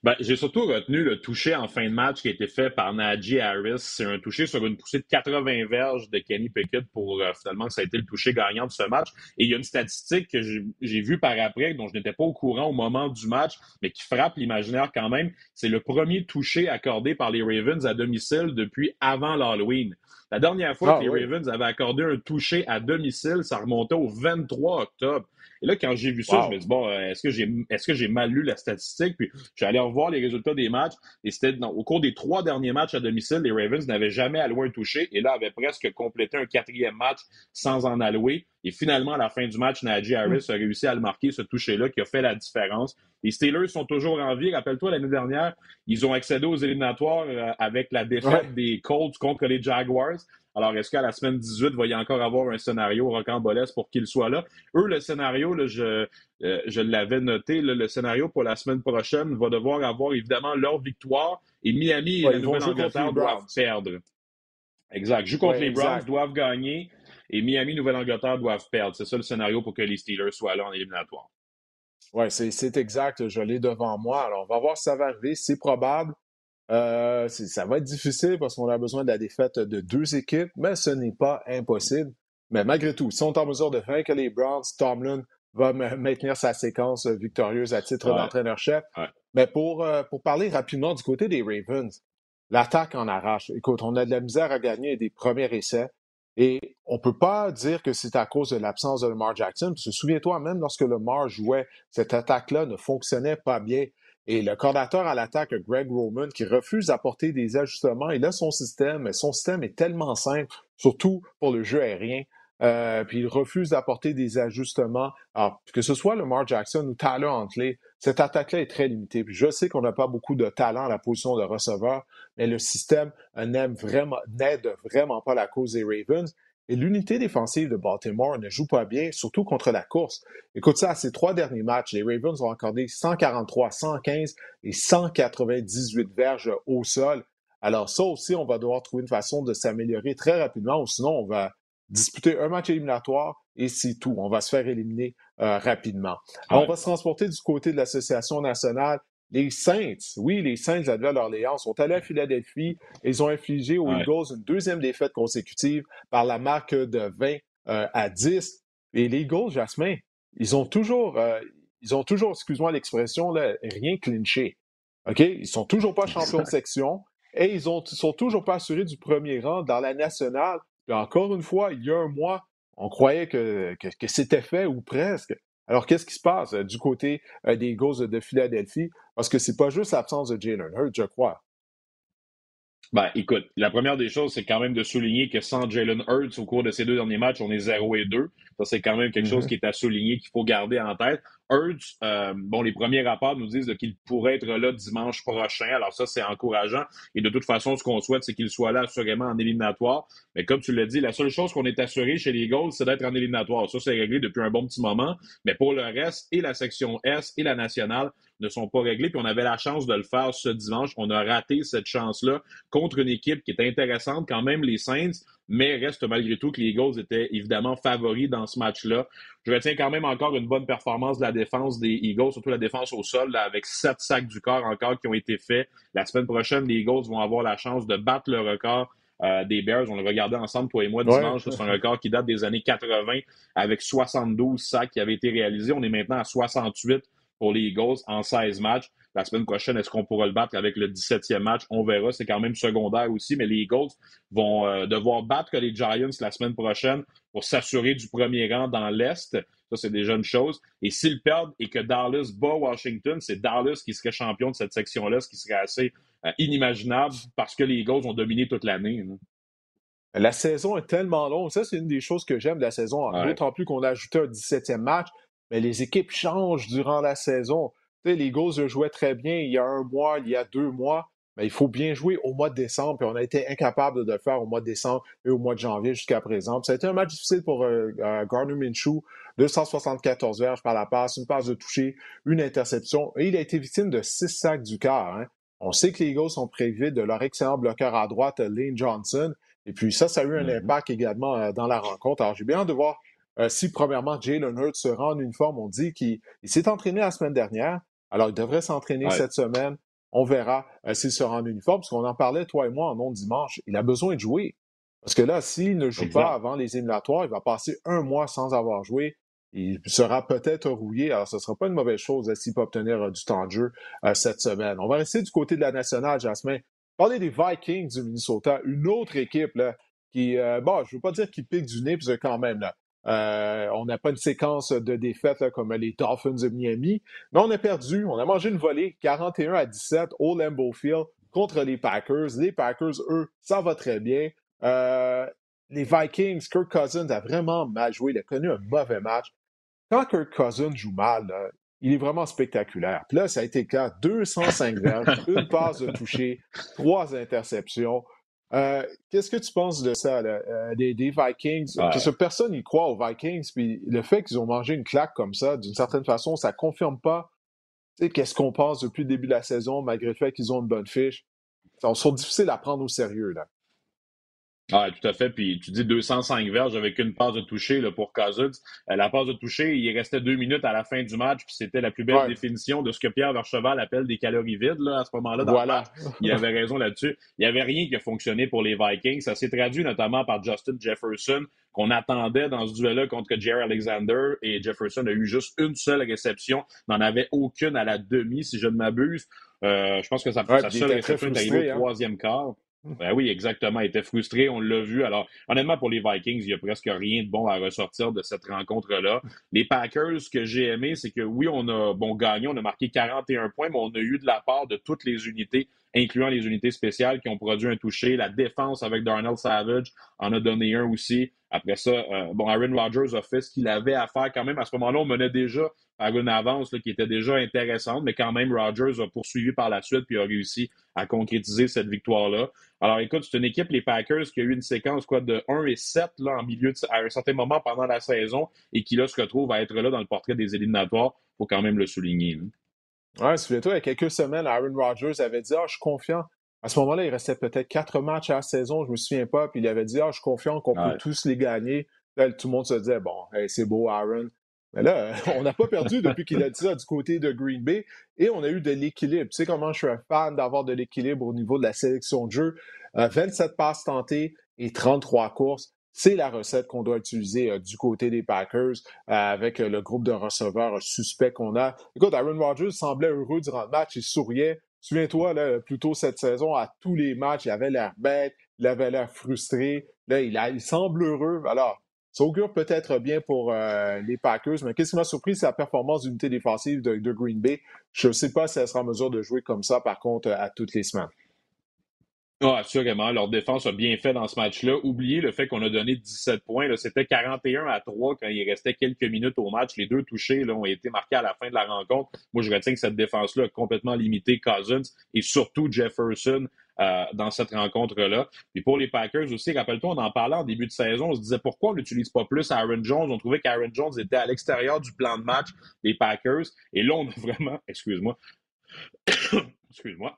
Ben, j'ai surtout retenu le toucher en fin de match qui a été fait par Najee Harris. C'est un toucher sur une poussée de 80 verges de Kenny Pickett pour euh, finalement que ça a été le toucher gagnant de ce match. Et il y a une statistique que j'ai vue par après, dont je n'étais pas au courant au moment du match, mais qui frappe l'imaginaire quand même. C'est le premier toucher accordé par les Ravens à domicile depuis avant l'Halloween. La dernière fois ah que les Ravens avaient accordé un toucher à domicile, ça remontait au 23 octobre. Et là, quand j'ai vu ça, je me dis, bon, euh, est-ce que j'ai est-ce que j'ai mal lu la statistique? Puis je suis allé revoir les résultats des matchs. Et c'était au cours des trois derniers matchs à domicile, les Ravens n'avaient jamais alloué un toucher. Et là, avaient presque complété un quatrième match sans en allouer. Et finalement, à la fin du match, Najee Harris a réussi à le marquer, ce toucher-là, qui a fait la différence. Les Steelers sont toujours en vie. Rappelle-toi, l'année dernière, ils ont accédé aux éliminatoires euh, avec la défaite des Colts contre les Jaguars. Alors, est-ce qu'à la semaine 18, il va y encore avoir un scénario rocambolesque pour qu'il soit là? Eux, le scénario, je, euh, je l'avais noté, le scénario pour la semaine prochaine va devoir avoir évidemment leur victoire et Miami et la Nouvelle-Angleterre doivent perdre. Exact. Joue contre les Browns, doivent gagner et Miami, Nouvelle-Angleterre doivent perdre. C'est ça le scénario pour que les Steelers soient là en éliminatoire. Oui, c'est exact. Je l'ai devant moi. Alors, on va voir si ça va arriver. C'est probable. Euh, ça va être difficile parce qu'on a besoin de la défaite de deux équipes, mais ce n'est pas impossible. Mais malgré tout, si on est en mesure de vaincre les Browns, Tomlin va maintenir sa séquence victorieuse à titre d'entraîneur-chef. Mais pour, euh, pour parler rapidement du côté des Ravens, l'attaque en arrache. Écoute, on a de la misère à gagner des premiers essais. Et on ne peut pas dire que c'est à cause de l'absence de Lamar Jackson, parce que souviens-toi, même lorsque Lamar jouait, cette attaque-là ne fonctionnait pas bien. Et le coordinateur à l'attaque, Greg Roman, qui refuse d'apporter des ajustements, il a son système, son système est tellement simple, surtout pour le jeu aérien. Euh, puis il refuse d'apporter des ajustements. Que ce soit Lamar Jackson ou Tyler Huntley, cette attaque-là est très limitée. Je sais qu'on n'a pas beaucoup de talent à la position de receveur, mais le système vraiment, n'aide vraiment pas la cause des Ravens. Et l'unité défensive de Baltimore ne joue pas bien, surtout contre la course. Écoute ça, ces trois derniers matchs, les Ravens ont accordé 143, 115 et 198 verges au sol. Alors ça aussi, on va devoir trouver une façon de s'améliorer très rapidement, ou sinon on va disputer un match éliminatoire et c'est tout. On va se faire éliminer euh, rapidement. on va se transporter du côté de l'Association nationale. Les Saints, oui, les Saints de la Nouvelle-Orléans sont allés à Philadelphie. Ils ont infligé aux Eagles une deuxième défaite consécutive par la marque de 20 euh, à 10. Et les Eagles, Jasmin, ils ont toujours, euh, ils ont toujours, excuse-moi l'expression, rien clinché. OK? Ils sont toujours pas champions de section et ils ont, sont toujours pas assurés du premier rang dans la nationale. Puis encore une fois, il y a un mois, on croyait que, que c'était fait ou presque. Alors, qu'est-ce qui se passe euh, du côté euh, des Eagles de Philadelphie? Parce que c'est pas juste l'absence de Jalen Hurts, je crois. Ben, écoute, la première des choses, c'est quand même de souligner que sans Jalen Hurts, au cours de ces deux derniers matchs, on est 0 et 2. Ça, c'est quand même quelque chose mm-hmm. qui est à souligner, qu'il faut garder en tête. Hurts, euh, bon, les premiers rapports nous disent qu'il pourrait être là dimanche prochain. Alors ça, c'est encourageant. Et de toute façon, ce qu'on souhaite, c'est qu'il soit là assurément en éliminatoire. Mais comme tu l'as dit, la seule chose qu'on est assuré chez les Eagles, c'est d'être en éliminatoire. Ça, c'est réglé depuis un bon petit moment. Mais pour le reste, et la section S et la nationale ne sont pas réglés. Puis on avait la chance de le faire ce dimanche. On a raté cette chance-là contre une équipe qui est intéressante quand même, les Saints mais reste malgré tout que les Eagles étaient évidemment favoris dans ce match-là. Je retiens quand même encore une bonne performance de la défense des Eagles, surtout la défense au sol, avec sept sacs du corps encore qui ont été faits. La semaine prochaine, les Eagles vont avoir la chance de battre le record euh, des Bears. On l'a regardé ensemble, toi et moi, dimanche. C'est un record qui date des années 80 avec 72 sacs qui avaient été réalisés. On est maintenant à 68 pour les Eagles en 16 matchs. La semaine prochaine, est-ce qu'on pourra le battre avec le 17e match? On verra. C'est quand même secondaire aussi, mais les Eagles vont euh, devoir battre les Giants la semaine prochaine pour s'assurer du premier rang dans l'Est. Ça, c'est déjà une chose. Et s'ils perdent et que Dallas bat Washington, c'est Dallas qui serait champion de cette section-là, ce qui serait assez euh, inimaginable parce que les Eagles ont dominé toute l'année. La saison est tellement longue. Ça, c'est une des choses que j'aime de la saison. D'autant plus qu'on a ajouté un 17e match mais les équipes changent durant la saison. Tu sais, les Eagles jouaient très bien il y a un mois, il y a deux mois, mais il faut bien jouer au mois de décembre, puis on a été incapable de le faire au mois de décembre et au mois de janvier jusqu'à présent. ça a été un match difficile pour euh, euh, Garner Minshew, 274 verges par la passe, une passe de toucher, une interception, et il a été victime de six sacs du quart. Hein. On sait que les Eagles sont privés de leur excellent bloqueur à droite, Lane Johnson, et puis ça, ça a eu un mm-hmm. impact également euh, dans la rencontre. Alors j'ai bien hâte de voir euh, si, premièrement, Jalen Hurts se rend en uniforme, on dit qu'il s'est entraîné la semaine dernière, alors il devrait s'entraîner cette semaine. On verra euh, s'il se rend en uniforme, parce qu'on en parlait, toi et moi, en nom dimanche. Il a besoin de jouer. Parce que là, s'il ne joue pas avant les éliminatoires, il va passer un mois sans avoir joué. Il sera peut-être rouillé, alors ce ne sera pas une mauvaise chose s'il peut obtenir euh, du temps de jeu cette semaine. On va rester du côté de la nationale, Jasmin. Parler des Vikings du Minnesota, une autre équipe là, qui, bon, je ne veux pas dire qu'il pique du nez, puis quand même, là, euh, on n'a pas une séquence de défaites comme les Dolphins de Miami, mais on a perdu. On a mangé une volée 41 à 17 au Lambeau Field contre les Packers. Les Packers, eux, ça va très bien. Euh, les Vikings, Kirk Cousins a vraiment mal joué. Il a connu un mauvais match. Quand Kirk Cousins joue mal, il est vraiment spectaculaire. Puis là, ça a été le cas. 205 verges, une passe de toucher, trois interceptions. Euh, qu'est-ce que tu penses de ça, euh, des, Vikings? Parce que personne n'y croit aux Vikings, puis le fait qu'ils ont mangé une claque comme ça, d'une certaine façon, ça confirme pas qu'est-ce qu'on pense depuis le début de la saison, malgré le fait qu'ils ont une bonne fiche. Ils sont difficiles à prendre au sérieux. Là. Ah, tout à fait. Puis tu dis 205 verges avec une passe de toucher là, pour Cousins. Euh, la passe de toucher, il restait deux minutes à la fin du match, puis c'était la plus belle définition de ce que Pierre Vercheval appelle des calories vides là, à ce moment-là. voilà. Il avait raison là-dessus. Il n'y avait rien qui a fonctionné pour les Vikings. Ça s'est traduit notamment par Justin Jefferson, qu'on attendait dans ce duel-là contre Jerry Alexander. Et Jefferson a eu juste une seule réception, n'en avait aucune à la demi, si je ne m'abuse. Euh, je pense que sa, seule réception est arrivée au hein. troisième quart. Ben oui, exactement. Il était frustré, on l'a vu. Alors, honnêtement, pour les Vikings, il n'y a presque rien de bon à ressortir de cette rencontre-là. Les Packers, ce que j'ai aimé, c'est que oui, on a bon gagné, on a marqué 41 points, mais on a eu de la part de toutes les unités, incluant les unités spéciales qui ont produit un toucher. La défense avec Darnell Savage en a donné un aussi. Après ça, euh, bon, Aaron Rodgers a fait ce qu'il avait à faire quand même. À ce moment-là, on menait déjà par une avance qui était déjà intéressante, mais quand même, Rodgers a poursuivi par la suite puis a réussi à concrétiser cette victoire-là. Alors écoute, c'est une équipe, les Packers, qui a eu une séquence quoi, de 1 et 7 là, en milieu à un certain moment pendant la saison et qui là se retrouve à être là dans le portrait des éliminatoires. Il faut quand même le souligner. Oui, souviens-toi, il y a quelques semaines, Aaron Rodgers avait dit Ah, je suis confiant. À ce moment-là, il restait peut-être quatre matchs à la saison, je me souviens pas, puis il avait dit Ah, je suis confiant qu'on peut tous les gagner. Là, tout le monde se disait Bon, c'est beau, Aaron. Mais là, on n'a pas perdu depuis qu'il a dit ça du côté de Green Bay et on a eu de l'équilibre. Tu sais comment je suis un fan d'avoir de l'équilibre au niveau de la sélection de jeu? 27 euh, passes tentées et 33 courses. C'est la recette qu'on doit utiliser euh, du côté des Packers euh, avec le groupe de receveurs suspects qu'on a. Écoute, Aaron Rodgers semblait heureux durant le match, il souriait. Souviens-toi, là, plus tôt cette saison, à tous les matchs, il avait l'air bête, il avait l'air frustré. Là, il, il semble heureux. Alors, ça peut-être bien pour euh, les Packers, mais qu'est-ce qui m'a surpris, c'est la performance d'unité défensive de, Green Bay. Je ne sais pas si elle sera en mesure de jouer comme ça, par contre, à toutes les semaines. Ah, assurément. Leur défense a bien fait dans ce match-là. Oubliez le fait qu'on a donné 17 points. C'était 41 à 3 quand il restait quelques minutes au match. Les deux touchés là, ont été marqués à la fin de la rencontre. Moi, je retiens que cette défense-là a complètement limité Cousins et surtout Jefferson euh, dans cette rencontre-là. Et pour les Packers aussi, rappelle-toi, on en parlait en début de saison, on se disait pourquoi on n'utilise pas plus Aaron Jones? On trouvait qu'Aaron Jones était à l'extérieur du plan de match des Packers. Et là, on a vraiment, excuse-moi, excuse-moi,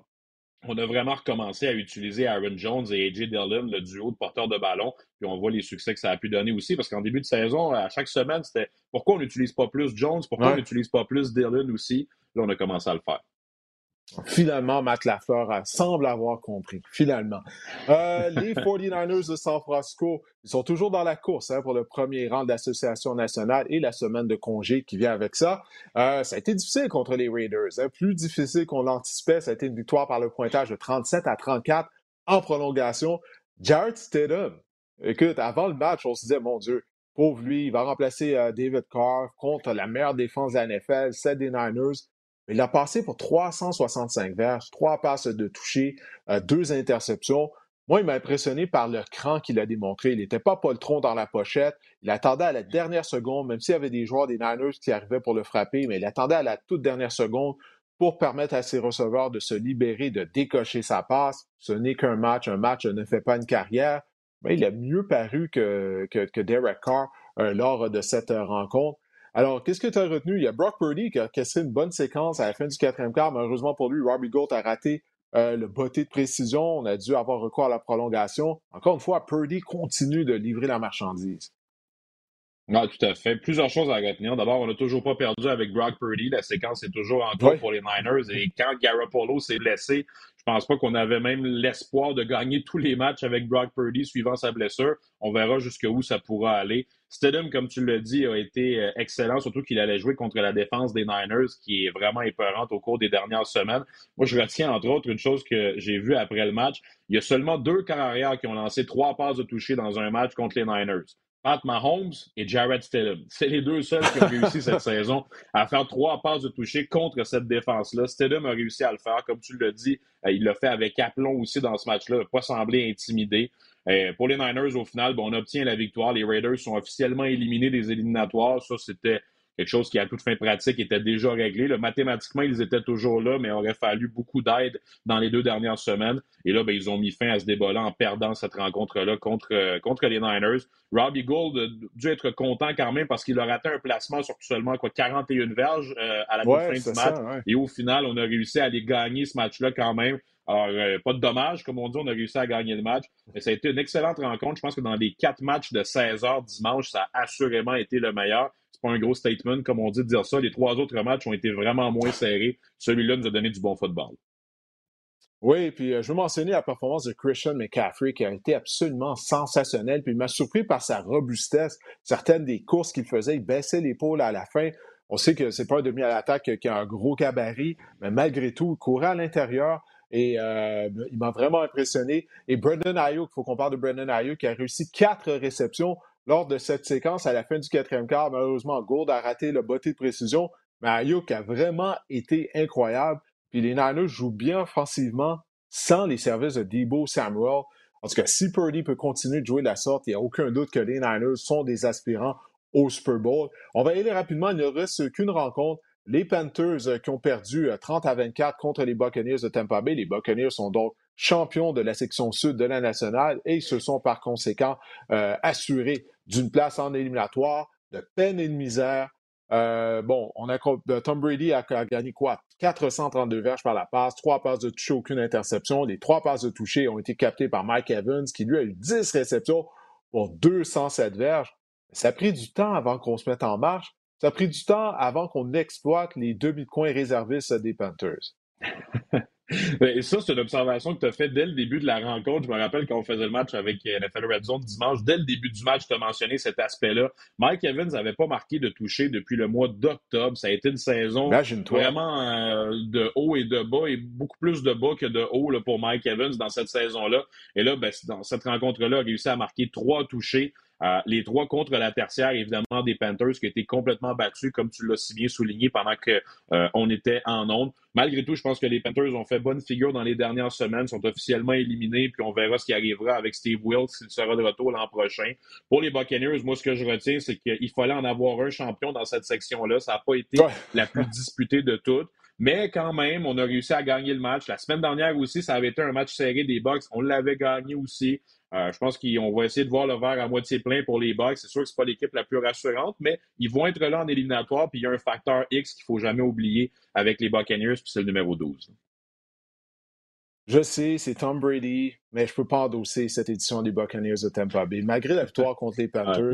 on a vraiment recommencé à utiliser Aaron Jones et AJ Dillon, le duo de porteurs de ballon, puis on voit les succès que ça a pu donner aussi, parce qu'en début de saison, à chaque semaine, c'était pourquoi on n'utilise pas plus Jones, pourquoi on n'utilise pas plus Dillon aussi? Là, on a commencé à le faire. Finalement, Matt Lafleur semble avoir compris. Finalement. Euh, les 49ers de San Francisco, ils sont toujours dans la course hein, pour le premier rang de l'Association nationale et la semaine de congé qui vient avec ça. Euh, ça a été difficile contre les Raiders. Hein, plus difficile qu'on l'anticipait. Ça a été une victoire par le pointage de 37 à 34 en prolongation. Jared Stidham, écoute, avant le match, on se disait, mon Dieu, pauvre lui, il va remplacer euh, David Carr contre la meilleure défense de la NFL, celle des Niners. Il a passé pour 365 verges, trois passes de toucher, euh, deux interceptions. Moi, il m'a impressionné par le cran qu'il a démontré. Il n'était pas poltron dans la pochette. Il attendait à la dernière seconde, même s'il y avait des joueurs des Niners qui arrivaient pour le frapper, mais il attendait à la toute dernière seconde pour permettre à ses receveurs de se libérer, de décocher sa passe. Ce n'est qu'un match. Un match ne fait pas une carrière. Il a mieux paru que, Derek Carr euh, lors de cette rencontre. Alors, qu'est-ce que tu as retenu? Il y a Brock Purdy qui a cassé une bonne séquence à la fin du quatrième quart. Malheureusement pour lui, Robbie Gould a raté euh, le botté de précision. On a dû avoir recours à la prolongation. Encore une fois, Purdy continue de livrer la marchandise. Non, tout à fait. Plusieurs choses à retenir. D'abord, on n'a toujours pas perdu avec Brock Purdy. La séquence est toujours en cours pour les Niners. Et quand Garoppolo s'est blessé, je pense pas qu'on avait même l'espoir de gagner tous les matchs avec Brock Purdy suivant sa blessure. On verra jusqu'où ça pourra aller. Stedham, comme tu l'as dit, a été euh, excellent, surtout qu'il allait jouer contre la défense des Niners, qui est vraiment épeurante au cours des dernières semaines. Moi, je retiens entre autres une chose que j'ai vue après le match. Il y a seulement deux carrières qui ont lancé trois passes de toucher dans un match contre les Niners. Pat Mahomes et Jared Stidham. C'est les deux seuls qui ont réussi cette saison à faire trois passes de toucher contre cette défense-là. Stidham a réussi à le faire. Comme tu l'as dit, euh, il l'a fait avec aplomb aussi dans ce match-là. Il n'a pas semblé intimidé. Euh, pour les Niners, au final, on obtient la victoire. Les Raiders sont officiellement éliminés des éliminatoires. Ça, c'était quelque chose qui, à toute fin pratique, était déjà réglé. mathématiquement, ils étaient toujours là, mais il aurait fallu beaucoup d'aide dans les deux dernières semaines. Et là, ben, ils ont mis fin à ce débat-là en perdant cette rencontre-là contre, euh, contre les Niners. Robbie Gould a dû être content quand même parce qu'il a raté un placement sur seulement quoi, 41 verges euh, à la fin du match. Et au final, on a réussi à aller gagner ce match-là quand même. Alors, euh, pas de dommage, comme on dit, on a réussi à gagner le match. Mais ça a été une excellente rencontre. Je pense que dans les quatre matchs de 16 heures dimanche, ça a assurément été le meilleur pas un gros statement, comme on dit de dire ça. Les trois autres matchs ont été vraiment moins serrés. Celui-là nous a donné du bon football. Oui, puis euh, je veux mentionner la performance de Christian McCaffrey qui a été absolument sensationnelle. Puis il m'a surpris par sa robustesse. Certaines des courses qu'il faisait, il baissait l'épaule à la fin. On sait que c'est pas un demi à l'attaque qui a un gros gabarit, mais malgré tout, il courait à l'intérieur. Et euh, il m'a vraiment impressionné. Et Brendan Ayuk, il faut qu'on parle de Brendan Ayuk qui a réussi quatre réceptions lors de cette séquence à la fin du quatrième quart. Malheureusement, Gould a raté le botté de précision, mais Ayuk a vraiment été incroyable. Puis les Niners jouent bien offensivement sans les services de Debo Samuel. En tout cas, si Purdy peut continuer de jouer de la sorte, il n'y a aucun doute que les Niners sont des aspirants au Super Bowl. On va y aller rapidement. Il ne reste qu'une rencontre. Les Panthers euh, qui ont perdu 30 euh, à 24 contre les Buccaneers de Tampa Bay. Les Buccaneers sont donc champions de la section sud de la nationale et se sont par conséquent euh, assurés d'une place en éliminatoire de peine et de misère. bon, on a, Tom Brady a, a, gagné quoi? 432 verges par la passe, trois passes de toucher, aucune interception. Les trois passes de toucher ont été captées par Mike Evans, qui lui a eu 10 réceptions pour 207 verges. Ça a pris du temps avant qu'on se mette en marche. Ça a pris du temps avant qu'on exploite les demi-coins réservistes des Panthers. Et ça, c'est une observation que tu as faite dès le début de la rencontre. Je me rappelle quand on faisait le match avec NFL Red Zone dimanche, dès le début du match, tu as mentionné cet aspect-là. Mike Evans n'avait pas marqué de toucher depuis le mois d'octobre. Ça a été une saison vraiment euh, de haut et de bas, et beaucoup plus de bas que de haut pour Mike Evans dans cette saison-là. Et là, ben, dans cette rencontre-là, il a réussi à marquer trois touchés. Euh, les trois contre la tertiaire, évidemment, des Panthers qui étaient complètement battus, comme tu l'as si bien souligné pendant qu'on euh, était en onde. Malgré tout, je pense que les Panthers ont fait bonne figure dans les dernières semaines, sont officiellement éliminés, puis on verra ce qui arrivera avec Steve Wilkes s'il sera de retour l'an prochain. Pour les Buccaneers, moi, ce que je retiens, c'est qu'il fallait en avoir un champion dans cette section-là. Ça n'a pas été la plus disputée de toutes. Mais quand même, on a réussi à gagner le match. La semaine dernière aussi, ça avait été un match serré des Bucks. On l'avait gagné aussi. Euh, je pense qu'on va essayer de voir le verre à moitié plein pour les Bucks. C'est sûr que ce n'est pas l'équipe la plus rassurante, mais ils vont être là en éliminatoire. Puis il y a un facteur X qu'il ne faut jamais oublier avec les Buccaneers, puis c'est le numéro 12. Je sais, c'est Tom Brady, mais je ne peux pas endosser cette édition des Buccaneers de Tampa Bay. Malgré la victoire contre les Panthers,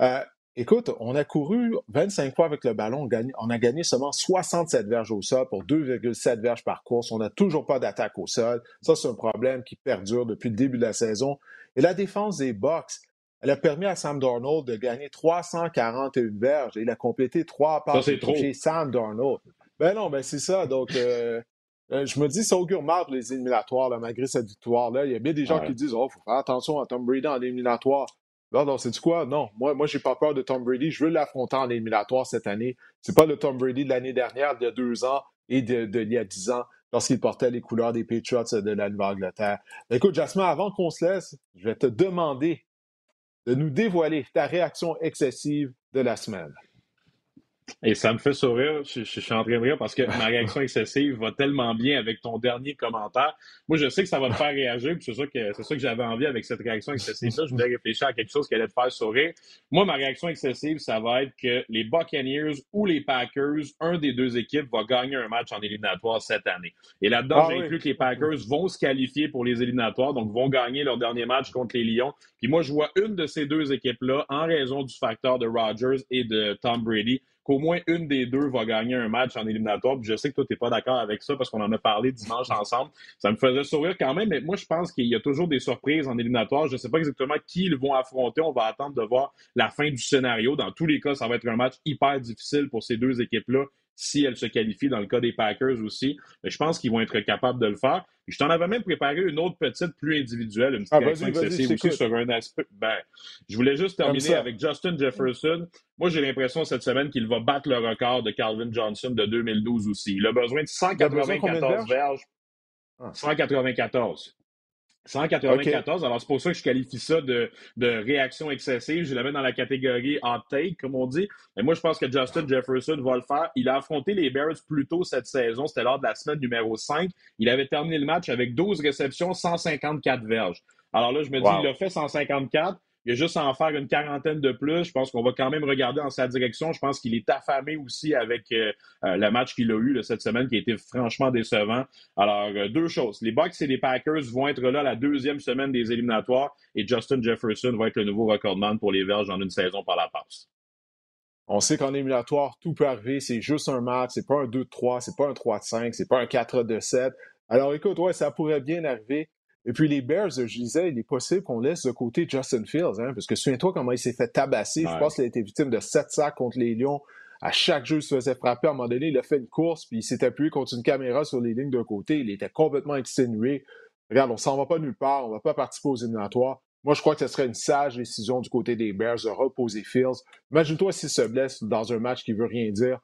euh, Écoute, on a couru 25 fois avec le ballon. On, a gagné seulement 67 verges au sol pour 2,7 verges par course. On n'a toujours pas d'attaque au sol. Ça, c'est un problème qui perdure depuis le début de la saison. Et la défense des Bucks, elle a permis à Sam Darnold de gagner 341 verges et il a complété trois passes chez Sam Darnold. Ben non, ben c'est ça. Donc, euh, euh, je me dis, ça augure mal pour les éliminatoires, malgré cette victoire-là. Il y a bien des gens qui disent, oh, faut faire attention à Tom Brady en éliminatoire. Non, non, c'est du quoi? Non. Moi, moi, j'ai pas peur de Tom Brady. Je veux l'affronter en éliminatoire cette année. C'est pas le Tom Brady de l'année dernière, d'il y a deux ans et de, il y a dix ans, lorsqu'il portait les couleurs des Patriots de la Nouvelle-Angleterre. Écoute, Jasmine, avant qu'on se laisse, je vais te demander de nous dévoiler ta réaction excessive de la semaine. Et ça me fait sourire. Je, suis en train de rire parce que ma réaction excessive va tellement bien avec ton dernier commentaire. Moi, je sais que ça va te faire réagir. C'est ça que c'est ça que j'avais envie avec cette réaction excessive-là. Je voulais réfléchir à quelque chose qui allait te faire sourire. Moi, ma réaction excessive, ça va être que les Buccaneers ou les Packers, un des deux équipes va gagner un match en éliminatoire cette année. Et là-dedans, ah j'inclus que les Packers vont se qualifier pour les éliminatoires, donc vont gagner leur dernier match contre les Lions. Puis moi, je vois une de ces deux équipes-là, en raison du facteur de Rodgers et de Tom Brady, qu'au moins une des deux va gagner un match en éliminatoire. je sais que toi, tu n'es pas d'accord avec ça parce qu'on en a parlé dimanche ensemble. Ça me faisait sourire quand même, mais moi, je pense qu'il y a toujours des surprises en éliminatoire. Je ne sais pas exactement qui ils vont affronter. On va attendre de voir la fin du scénario. Dans tous les cas, ça va être un match hyper difficile pour ces deux équipes-là si elles se qualifient dans le cas des Packers aussi. Mais je pense qu'ils vont être capables de le faire. Je t'en avais même préparé une autre petite, plus individuelle, une petite ah, excessive aussi sur un aspect. Ben, je voulais juste terminer avec Justin Jefferson. Moi, j'ai l'impression cette semaine qu'il va battre le record de Calvin Johnson de 2012 aussi. Il a besoin de 194 verges? 194. 194. Alors, c'est pour ça que je qualifie ça de, de réaction excessive. Je la mets dans la catégorie hot take, comme on dit. Mais moi, je pense que Justin Jefferson va le faire. Il a affronté les Bears plus tôt cette saison. C'était lors de la semaine numéro 5. Il avait terminé le match avec 12 réceptions, 154 verges. Alors là, je me dis, il a fait 154. Il a juste à en faire une quarantaine de plus. Je pense qu'on va quand même regarder en sa direction. Je pense qu'il est affamé aussi avec euh, euh, le match qu'il a eu cette semaine qui a été franchement décevant. Alors, euh, deux choses. Les Bucks et les Packers vont être là la deuxième semaine des éliminatoires et Justin Jefferson va être le nouveau recordman pour les Verges en une saison par la passe. On sait qu'en éliminatoire, tout peut arriver. C'est juste un match. C'est pas un 2-3, c'est pas un 3-5, c'est pas un 4-7. Alors écoute, ouais, ça pourrait bien arriver. Et puis les Bears, je disais, il est possible qu'on laisse de côté Justin Fields, hein, parce que souviens-toi comment il s'est fait tabasser. Je pense qu'il a été victime de sept sacs contre les Lions À chaque jeu, il se faisait frapper. À un moment donné, il a fait une course, puis il s'est appuyé contre une caméra sur les lignes d'un côté. Il était complètement exténué. Regarde, on s'en va pas nulle part. On va pas participer aux éliminatoires. Moi, je crois que ce serait une sage décision du côté des Bears de reposer Fields. Imagine-toi s'il se blesse dans un match qui veut rien dire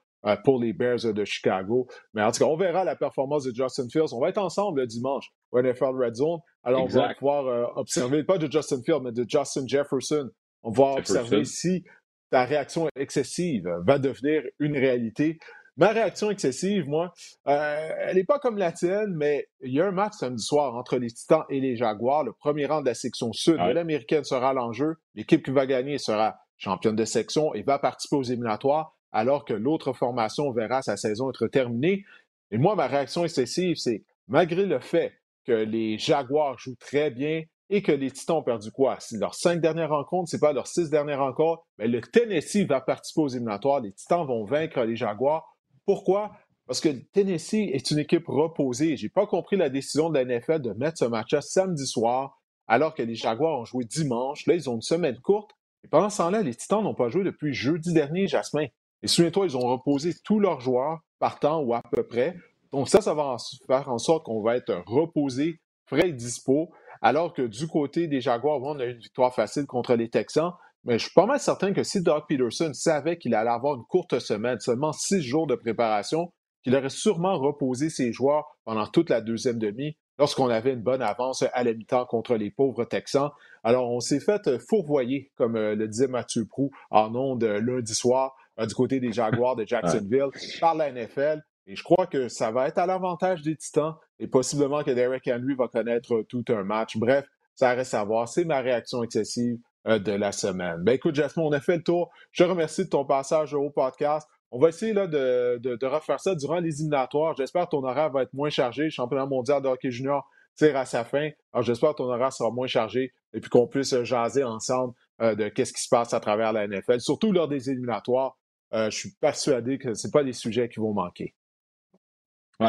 pour les Bears de Chicago. Mais en tout cas, on verra la performance de Justin Fields. On va être ensemble le dimanche au NFL Red Zone. Alors, on va pouvoir euh, observer, pas de Justin Fields, mais de Justin Jefferson. On va observer si ta réaction excessive va devenir une réalité. Ma réaction excessive, moi, euh, elle n'est pas comme la tienne, mais il y a un match samedi soir entre les Titans et les Jaguars. Le premier rang de la section sud de l'américaine sera l'enjeu. L'équipe qui va gagner sera championne de section et va participer aux éliminatoires, alors que l'autre formation verra sa saison être terminée. Et moi, ma réaction excessive, c'est malgré le fait que les Jaguars jouent très bien et que les Titans ont perdu quoi? C'est leurs cinq dernières rencontres, c'est pas leurs six dernières rencontres, mais le Tennessee va participer aux éliminatoires. Les Titans vont vaincre les Jaguars. Pourquoi? Parce que Tennessee est une équipe reposée. J'ai pas compris la décision de la NFL de mettre ce match-là samedi soir, alors que les Jaguars ont joué dimanche. Là, ils ont une semaine courte. Pendant ce temps-là, les Titans n'ont pas joué depuis jeudi dernier, Jasmin. Et souviens-toi, ils ont reposé tous leurs joueurs partant ou à peu près. Donc ça, ça va faire en sorte qu'on va être reposé, frais et dispo. Alors que du côté des Jaguars, on a une victoire facile contre les Texans. Mais je suis pas mal certain que si Doug Peterson savait qu'il allait avoir une courte semaine, seulement six jours de préparation, qu'il aurait sûrement reposé ses joueurs pendant toute la deuxième demi lorsqu'on avait une bonne avance à la mi-temps contre les pauvres Texans. Alors, on s'est fait fourvoyer, comme euh, le disait Mathieu Prou en ondes euh, lundi soir du côté des Jaguars de Jacksonville par la NFL. Et je crois que ça va être à l'avantage des Titans et possiblement que Derek Henry va connaître tout un match. Bref, ça reste à voir. C'est ma réaction excessive euh, de la semaine. Ben écoute, Jasmine, on a fait le tour. Je te remercie de ton passage au podcast. On va essayer là, de, de, refaire ça durant les éliminatoires. J'espère que ton horaire va être moins chargé. Le championnat mondial de hockey junior tire à sa fin. Alors j'espère que ton horaire sera moins chargé et puis qu'on puisse jaser ensemble euh, de qu'est-ce qui se passe à travers la NFL, surtout lors des éliminatoires. Je suis persuadé que ce pas des sujets qui vont manquer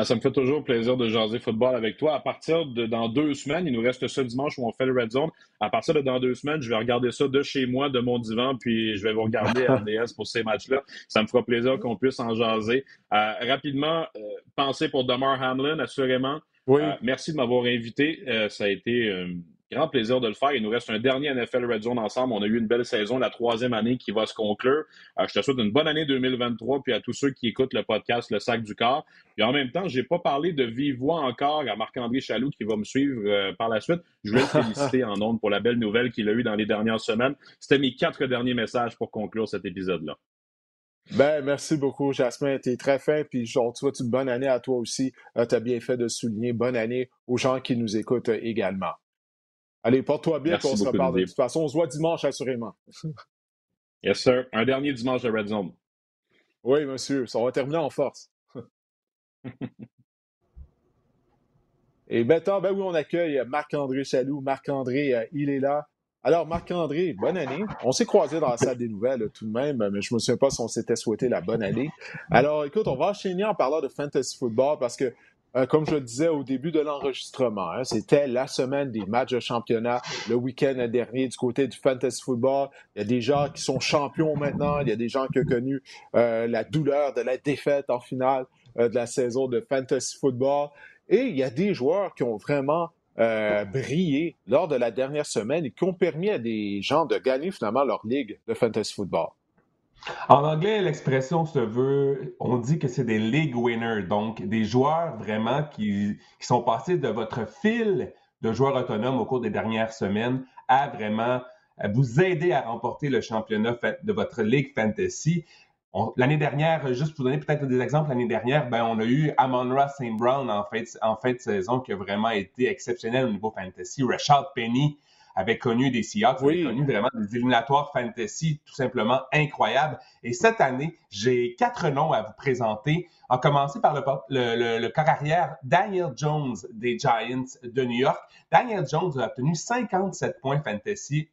ça me fait toujours plaisir de jaser football avec toi. À partir de dans deux semaines, il nous reste ce dimanche où on fait le Red Zone. À partir de dans deux semaines, je vais regarder ça de chez moi, de mon divan, puis je vais vous regarder à RDS pour ces matchs-là. Ça me fera plaisir qu'on puisse en jaser. Euh, rapidement, euh, pensez pour Damar Hamlin, assurément. Oui. Euh, merci de m'avoir invité. ça a été Grand plaisir de le faire. Il nous reste un dernier NFL Red Zone ensemble. On a eu une belle saison, la troisième année qui va se conclure. Euh, je te souhaite une bonne année 2023, puis à tous ceux qui écoutent le podcast Le Sac du Corps. Et en même temps, je n'ai pas parlé de vive voix encore à Marc-André Chaloux qui va me suivre euh, par la suite. Je voulais le féliciter en ondes pour la belle nouvelle qu'il a eue dans les dernières semaines. C'était mes quatre derniers messages pour conclure cet épisode-là. Ben, merci beaucoup, Jasmin. Tu es très fin, puis je te souhaite une bonne année à toi aussi. Euh, tu as bien fait de souligner bonne année aux gens qui nous écoutent également. Allez, porte-toi bien, qu'on se reparle. De toute façon, on se voit dimanche, assurément. yes, sir. Un dernier dimanche de Red Zone. Oui, monsieur. Ça va terminer en force. Et maintenant, ben oui, on accueille Marc-André Chaloux. Marc-André, euh, il est là. Alors, Marc-André, bonne année. On s'est croisés dans la salle des nouvelles tout de même, mais je ne me souviens pas si on s'était souhaité la bonne année. Alors, écoute, on va enchaîner en parlant de fantasy football parce que euh, comme je le disais au début de l'enregistrement, hein, c'était la semaine des matchs de championnat le week-end dernier du côté du fantasy football. Il y a des gens qui sont champions maintenant. Il y a des gens qui ont connu euh, la douleur de la défaite en finale euh, de la saison de fantasy football. Et il y a des joueurs qui ont vraiment brillé lors de la dernière semaine et qui ont permis à des gens de gagner finalement leur ligue de fantasy football. En anglais, l'expression se veut, on dit que c'est des league winners, donc des joueurs vraiment qui, sont passés de votre fil de joueurs autonomes au cours des dernières semaines à vraiment vous aider à remporter le championnat de votre ligue fantasy. L'année dernière, juste pour donner peut-être des exemples, l'année dernière, ben, on a eu Amon-Ra St. Brown en en fin de saison qui a vraiment été exceptionnel au niveau fantasy. Rashad Penny avait connu des Seahawks, avait connu vraiment des éliminatoires fantasy tout simplement incroyables. Et cette année, j'ai quatre noms à vous présenter. En commencer par le, le, le, corps arrière Daniel Jones des Giants de New York. Daniel Jones a obtenu 57 points fantasy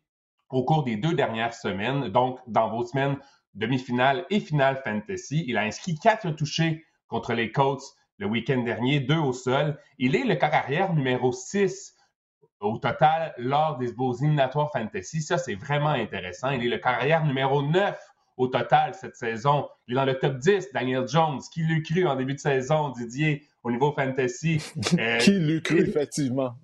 au cours des deux dernières semaines. Donc, dans vos semaines demi-finale et finale fantasy, il a inscrit quatre touchés contre les Colts le week-end dernier, deux au sol. Il est le corps arrière numéro 6 au total lors des beaux éliminatoires fantasy. Ça, c'est vraiment intéressant. Il est le carrière numéro 9 au total cette saison. Il est dans le top 10, Daniel Jones. Qui l'eût cru en début de saison, Didier, au niveau fantasy? qui l'eût cru, effectivement?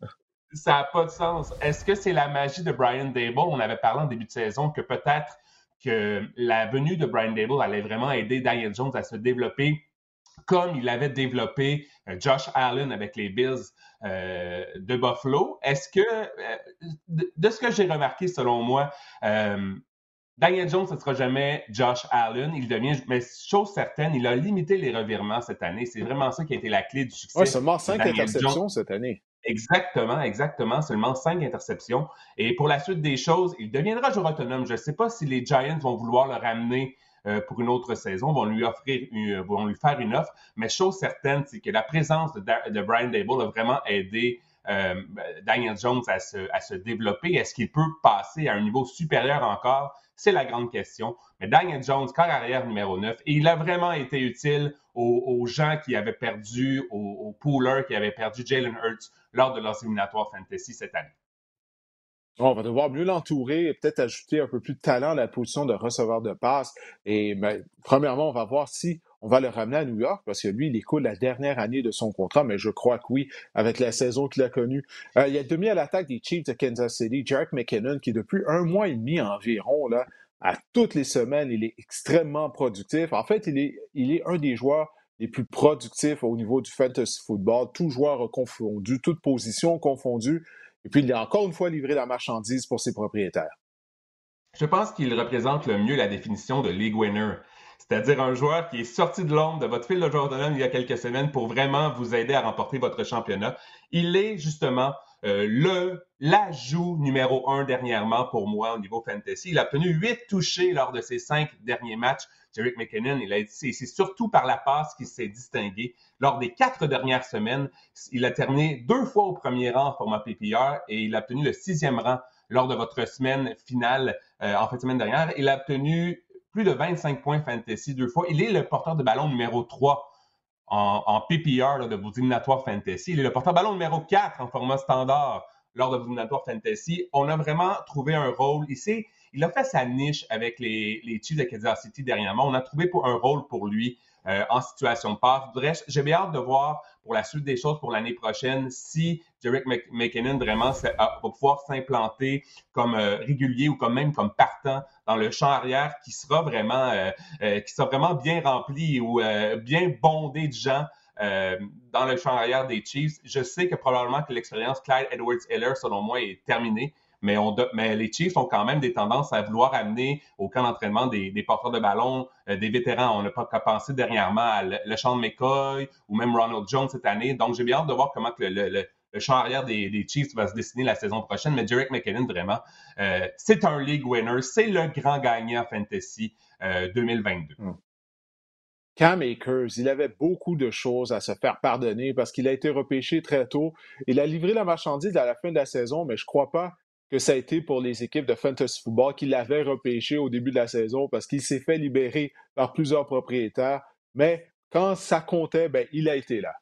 Ça n'a pas de sens. Est-ce que c'est la magie de Brian Dable? On avait parlé en début de saison que peut-être que la venue de Brian Dable allait vraiment aider Daniel Jones à se développer comme il avait développé euh, Josh Allen avec les Bills euh, de Buffalo. Est-ce que, euh, de, ce que j'ai remarqué selon moi, Daniel Jones, ce ne sera jamais Josh Allen. Il devient, mais chose certaine, il a limité les revirements cette année. C'est vraiment ça qui a été la clé du succès. Oui, seulement cinq interceptions cette année. Exactement, exactement. Seulement cinq interceptions. Et pour la suite des choses, il deviendra joueur autonome. Je ne sais pas si les Giants vont vouloir le ramener pour une autre saison, vont lui offrir, vont lui faire une offre. Mais chose certaine, c'est que la présence de, Brian Dable a vraiment aidé euh, Daniel Jones à se, à se développer. Est-ce qu'il peut passer à un niveau supérieur encore? C'est la grande question. Mais Daniel Jones, corps arrière numéro 9, et il a vraiment été utile aux, gens qui avaient perdu, aux, aux qui avaient perdu Jalen Hurts lors de leurs éliminatoires fantasy cette année. On va devoir mieux l'entourer et peut-être ajouter un peu plus de talent à la position de receveur de passe. Et ben, premièrement, on va voir si on va le ramener à New York parce que lui, il écoute la dernière année de son contrat, mais je crois que oui, avec la saison qu'il a connue. Euh, il a demi à l'attaque des Chiefs de Kansas City, Jarek McKinnon, qui depuis un mois et demi environ, là, à toutes les semaines, il est extrêmement productif. En fait, il est, il est un des joueurs les plus productifs au niveau du fantasy football, tous joueurs confondus, toutes positions confondues. Et puis, il a encore une fois livré la marchandise pour ses propriétaires. Je pense qu'il représente le mieux la définition de league winner. C'est-à-dire un joueur qui est sorti de l'ombre de votre fil de joueur autonome il y a quelques semaines pour vraiment vous aider à remporter votre championnat. Il est justement euh, le l'ajout numéro un dernièrement pour moi au niveau fantasy. Il a tenu huit touchés lors de ses cinq derniers matchs. Jerick McKinnon, il a c'est surtout par la passe qu'il s'est distingué. Lors des quatre dernières semaines, il a terminé deux fois au premier rang en format PPR et il a obtenu le sixième rang lors de votre semaine finale euh, en fin de semaine dernière. Il a obtenu plus de 25 points fantasy deux fois. Il est le porteur de ballon numéro 3 en, PPR de vos éliminatoires fantasy. Il est le porteur de ballon numéro 4 en format standard lors de vos éliminatoires fantasy. On a vraiment trouvé un rôle. ici. Il a fait sa niche avec les, les Chiefs de Kansas City dernièrement. On a trouvé un rôle pour lui euh, en situation de passe. J'ai bien hâte de voir pour la suite des choses pour l'année prochaine si Derek McKinnon vraiment va pouvoir s'implanter comme euh, régulier ou comme même comme partant dans le champ arrière qui sera vraiment euh, qui sera vraiment bien rempli ou bien bondé de gens dans le champ arrière des Chiefs. Je sais que probablement que l'expérience Clyde Edwards-Heller, selon moi, est terminée mais, les Chiefs ont quand même des tendances à vouloir amener au camp d'entraînement des, porteurs de ballon, euh, des vétérans. On n'a pas qu'à penser dernièrement à le, champ de McCoy ou même Ronald Jones cette année. Donc, j'ai bien hâte de voir comment le, champ arrière des, Chiefs va se dessiner la saison prochaine. Mais Jarek McKinnon, vraiment, euh, c'est un league winner. C'est le grand gagnant fantasy 2022. Euh, hmm. Cam Akers, il avait beaucoup de choses à se faire pardonner parce qu'il a été repêché très tôt. Il a livré la marchandise à la fin de la saison, mais je ne crois pas que ça a été pour les équipes de fantasy football qui l'avaient repêché au début de la saison parce qu'il s'est fait libérer par plusieurs propriétaires. Mais quand ça comptait, ben, il a été là.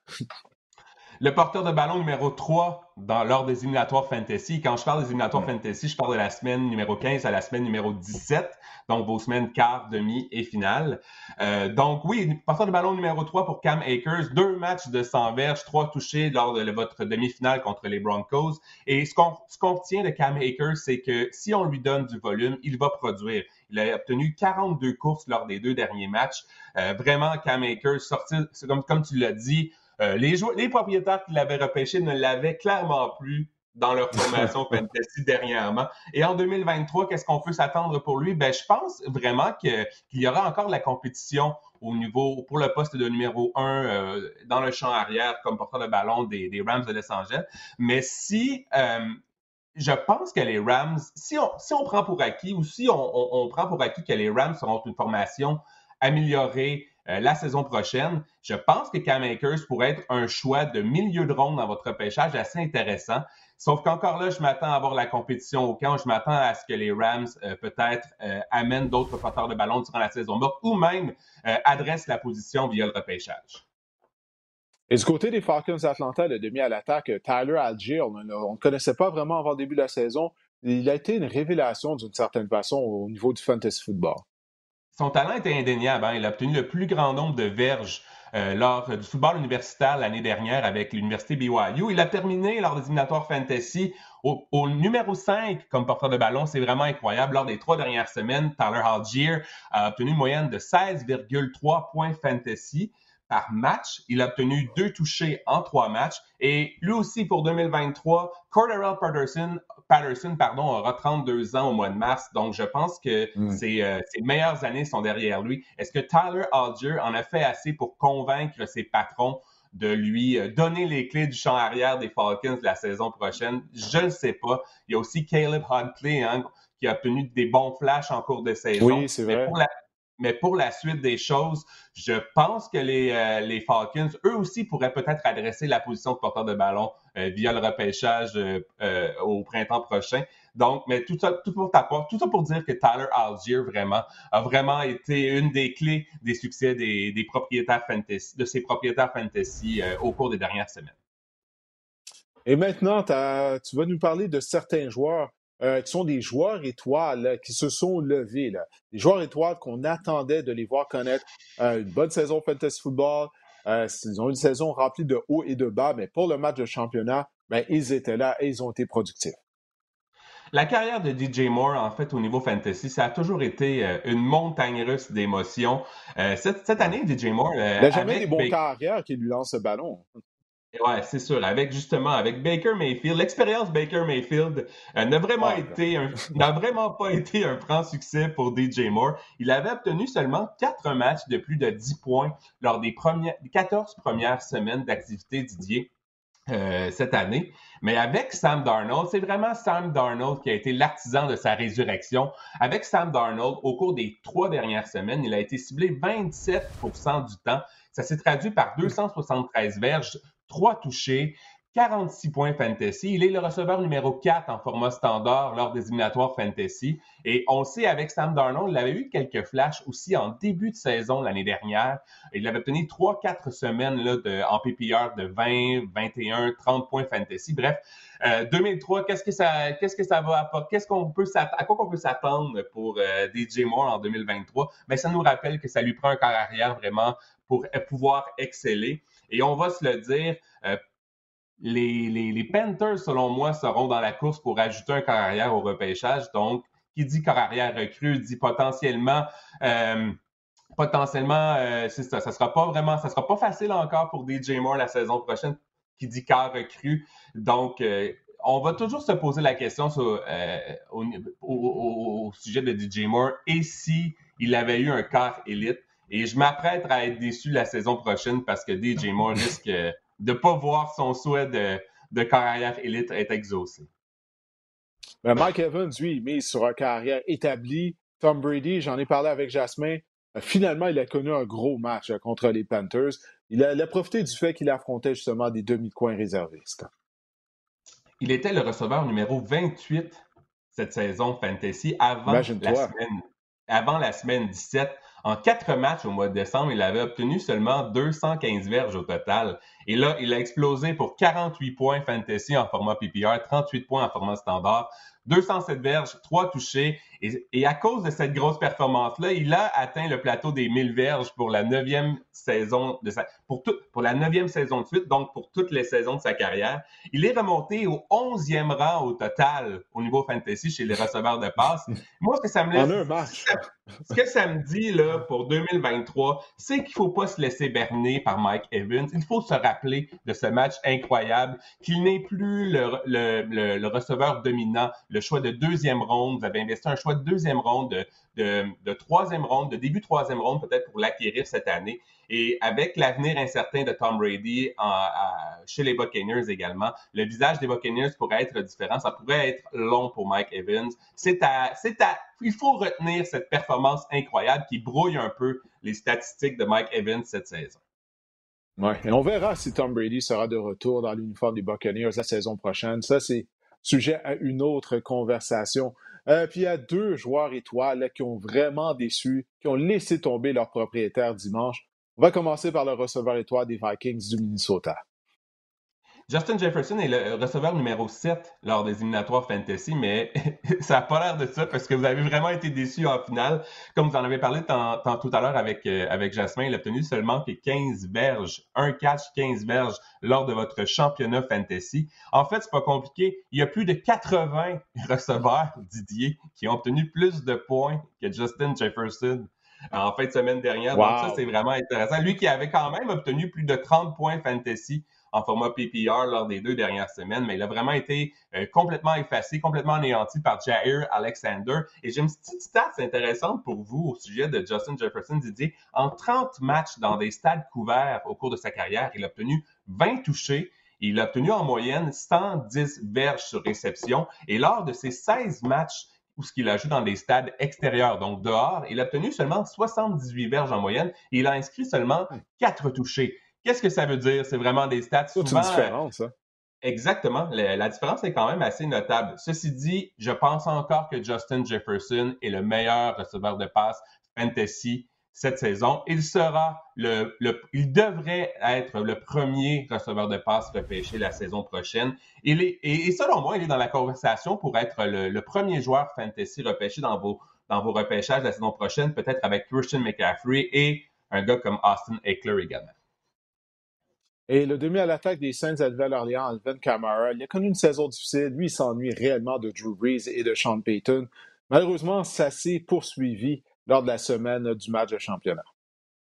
Le porteur de ballon numéro 3 dans, lors des éliminatoires fantasy. Quand je parle des éliminatoires fantasy, je parle de la semaine numéro 15 à la semaine numéro 17, donc vos semaines quart, demi et finale. Euh, donc oui, porteur de ballon numéro 3 pour Cam Akers, deux matchs de 100 verges, trois touchés lors de votre demi-finale contre les Broncos. Et ce qu'on ce qu'on retient de Cam Akers, c'est que si on lui donne du volume, il va produire. Il a obtenu 42 courses lors des deux derniers matchs. Euh, vraiment, Cam Akers, sorti, comme, comme tu l'as dit, euh, les, les propriétaires qui l'avaient repêché ne l'avaient clairement plus dans leur formation fantasy dernièrement. Et en 2023, qu'est-ce qu'on peut s'attendre pour lui? Ben, je pense vraiment qu'il y aura encore de la compétition au niveau, pour le poste de numéro un euh, dans le champ arrière comme porteur de ballon des, Rams de Los Angeles. Mais si, euh, je pense que les Rams, si on, si on prend pour acquis ou si on, on prend pour acquis que les Rams seront une formation améliorée, euh, la saison prochaine. Je pense que Cam Akers pourrait être un choix de milieu de ronde dans votre pêchage assez intéressant. Sauf qu'encore là, je m'attends à avoir la compétition au camp. Je m'attends à ce que les Rams euh, peut-être euh, amènent d'autres porteurs de ballon durant la saison morte ou même adressent la position via le repêchage. Et du côté des Falcons d'Atlanta, le demi à l'attaque, Tyler Algier, on ne connaissait pas vraiment avant le début de la saison. Il a été une révélation d'une certaine façon au niveau du fantasy football son talent était indéniable. Hein. Il a obtenu le plus grand nombre de verges euh, lors du football universitaire l'année dernière avec l'université BYU. Il a terminé lors des éliminatoires fantasy au, numéro 5 comme porteur de ballon. C'est vraiment incroyable. Lors des trois dernières semaines, Tyler Algier a obtenu une moyenne de 16,3 points fantasy par match. Il a obtenu deux touchés en trois matchs. Et lui aussi, pour 2023, Cordarrelle Patterson, Patterson pardon, aura 32 ans au mois de mars. Donc, je pense que hmm. euh, ses, meilleures années sont derrière lui. Est-ce que Tyler Algier en a fait assez pour convaincre ses patrons de lui euh, donner les clés du champ arrière des Falcons la saison prochaine? Je ne sais pas. Il y a aussi Caleb Huntley hein, qui a obtenu des bons flashs en cours de saison. Oui, c'est vrai. Mais pour la suite des choses, je pense que les, euh, les Falcons, eux aussi, pourraient peut-être adresser la position de porteur de ballon euh, via le repêchage euh, au printemps prochain. Donc, mais tout ça, tout pour tout ça pour dire que Tyler Algier, vraiment, a vraiment été une des clés des succès des, des propriétaires fantasy, de ses propriétaires fantasy au cours des dernières semaines. Et maintenant, tu vas nous parler de certains joueurs euh, qui sont des joueurs étoiles qui se sont levés. Là. Des joueurs étoiles qu'on attendait de les voir connaître euh, une bonne saison fantasy football. Euh, ils ont une saison remplie de hauts et de bas, mais pour le match de championnat, ben, ils étaient là et ils ont été productifs. La carrière de DJ Moore, en fait, au niveau fantasy, ça a toujours été une montagne russe d'émotions. cette, cette, année, DJ Moore. il n'a jamais des bons carrières qui lui lancent le ballon. Ouais, c'est sûr. Avec justement, avec Baker Mayfield, l'expérience Baker Mayfield euh, n'a vraiment été n'a vraiment pas été un franc succès pour DJ Moore. Il avait obtenu seulement quatre matchs de plus de 10 points lors des premières 14 premières semaines d'activité Didier. Euh, cette année. Mais avec Sam Darnold, c'est vraiment Sam Darnold qui a été l'artisan de sa résurrection. Avec Sam Darnold, au cours des trois dernières semaines, il a été ciblé 27% du temps. Ça s'est traduit par 273 verges, trois touchés, 46 points fantasy. Il est le receveur numéro 4 en format standard lors des éliminatoires fantasy. Et on sait avec Sam Darnold, il avait eu quelques flashs aussi en début de saison l'année dernière. Il avait obtenu 3-4 semaines là, de, en PPR de 20, 21, 30 points fantasy. Bref, 2003, euh, qu'est-ce que ça, qu'est-ce que ça va apporter? Qu'est-ce qu'on peut à quoi on peut s'attendre pour euh, DJ Moore en 2023? Mais ça nous rappelle que ça lui prend un corps arrière vraiment pour pouvoir exceller. Et on va se le dire, euh, les, Panthers, selon moi, seront dans la course pour ajouter un carrière au repêchage. Donc, qui dit carrière recrue dit potentiellement euh, potentiellement, euh, c'est ça. Ça sera pas vraiment, ça sera pas facile encore pour DJ Moore la saison prochaine, qui dit car recrue. Donc, on va toujours se poser la question au, sujet de DJ Moore et si il avait eu un quart élite. Et je m'apprête à être déçu la saison prochaine parce que DJ Moore risque de ne pas voir son souhait de, carrière élite être exaucé. Ben, Mike Evans, lui, il mise sur une carrière établie. Tom Brady, j'en ai parlé avec Jasmin. Euh, finalement, il a connu un gros match euh, contre les Panthers. Il a, profité du fait qu'il affrontait justement des demi-coins réservistes. Il était le receveur numéro 28 cette saison fantasy avant la semaine avant la semaine 17. En quatre matchs au mois de décembre, il avait obtenu seulement 215 verges au total. Et là, il a explosé pour 48 points fantasy en format PPR, 38 points en format standard, 207 verges, 3 touchés. Et, à cause de cette grosse performance-là, il a atteint le plateau des 1000 verges pour la neuvième saison de sa, pour, tout, pour la neuvième saison de suite, donc pour toutes les saisons de sa carrière. Il est remonté au 11e rang au total au niveau fantasy chez les receveurs de passe. Moi, ce que ça me laisse, ce que ça me dit là pour 2023, c'est qu'il faut pas se laisser berner par Mike Evans. Il faut se rappeler de ce match incroyable, qu'il n'est plus le, le, le, receveur dominant, le choix de deuxième ronde. Vous avez investi un choix de deuxième ronde, de, troisième ronde, de début troisième ronde peut-être pour l'acquérir cette année. Et avec l'avenir incertain de Tom Brady chez les Buccaneers également, le visage des Buccaneers pourrait être différent. Ça pourrait être long pour Mike Evans. C'est à, c'est à, il faut retenir cette performance incroyable qui brouille un peu les statistiques de Mike Evans cette saison. Ouais, et on verra si Tom Brady sera de retour dans l'uniforme des Buccaneers la saison prochaine. Ça, c'est sujet à une autre conversation. Euh, puis il y a deux joueurs étoiles qui ont vraiment déçu, qui ont laissé tomber leur propriétaire dimanche. On va commencer par le receveur étoile des Vikings du Minnesota. Justin Jefferson est le receveur numéro 7 lors des éliminatoires fantasy, mais ça n'a pas l'air de ça parce que vous avez vraiment été déçus en finale. Comme vous en avez parlé tant, tout à l'heure avec, euh, avec Jasmin, il a obtenu seulement que 15 verges, un catch, 15 verges lors de votre championnat fantasy. En fait, c'est pas compliqué. Il y a plus de 80 receveurs, Didier, qui ont obtenu plus de points que Justin Jefferson en fin de semaine dernière. Donc ça, c'est vraiment intéressant. Lui qui avait quand même obtenu plus de 30 points fantasy en format PPR lors des deux dernières semaines, mais il a vraiment été euh, complètement effacé, complètement anéanti par Jair Alexander. Et j'ai une petite stat intéressante pour vous au sujet de Justin Jefferson Didier. En 30 matchs dans des stades couverts au cours de sa carrière, il a obtenu 20 touchés. Il a obtenu en moyenne 110 verges sur réception. Et lors de ces 16 matchs où ce qu'il a joué dans des stades extérieurs, donc dehors, il a obtenu seulement 78 verges en moyenne et il a inscrit seulement 4 touchés. Qu'est-ce que ça veut dire? C'est vraiment des stats souvent... C'est une différence, hein? Exactement. La, différence est quand même assez notable. Ceci dit, je pense encore que Justin Jefferson est le meilleur receveur de passe fantasy cette saison. Il sera le, il devrait être le premier receveur de passe repêché la saison prochaine. Il est, et, selon moi, il est dans la conversation pour être le, premier joueur fantasy repêché dans vos, dans vos repêchages la saison prochaine, peut-être avec Christian McCaffrey et un gars comme Austin Eckler également. Et le demi à l'attaque des Saints à Nouvelle-Orléans, Alvin Kamara, il a connu une saison difficile. Lui, il s'ennuie réellement de Drew Brees et de Sean Payton. Malheureusement, ça s'est poursuivi lors de la semaine du match de championnat.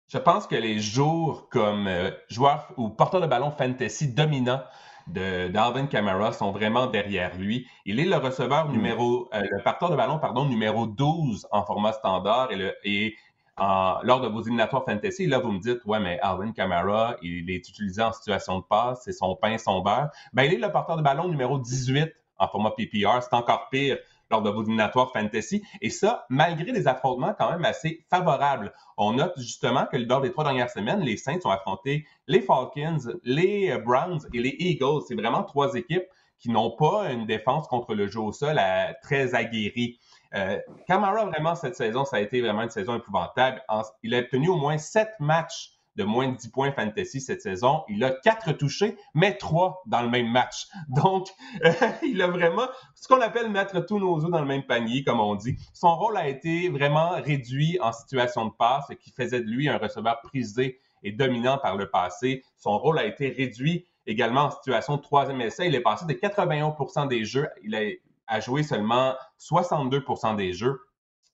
Je pense que les jours comme euh, joueur ou porteur de ballon fantasy dominant d'Alvin Kamara sont vraiment derrière lui. Il est le receveur hmm. numéro, euh, le porteur de ballon, pardon, numéro 12 en format standard et, le, et lors de vos éliminatoires fantasy, là, vous me dites, ouais, mais Alvin Kamara, il est utilisé en situation de passe, c'est son pain, son beurre. Ben, il est le porteur de ballon numéro 18 en format PPR. C'est encore pire lors de vos éliminatoires fantasy. Et ça, malgré des affrontements quand même assez favorables. On note justement que lors des trois dernières semaines, les Saints ont affronté les Falcons, les Browns et les Eagles. C'est vraiment trois équipes qui n'ont pas une défense contre le jeu au sol très aguerrie. Euh, vraiment, cette saison, ça a été vraiment une saison épouvantable. il a obtenu au moins sept matchs de moins de 10 points fantasy cette saison. Il a quatre touchés, mais trois dans le même match. Donc, euh, il a vraiment ce qu'on appelle mettre tous nos œufs dans le même panier, comme on dit. Son rôle a été vraiment réduit en situation de passe, ce qui faisait de lui un receveur prisé et dominant par le passé. Son rôle a été réduit également en situation de troisième essai. Il est passé de 81% des jeux. A joué seulement 62% des jeux.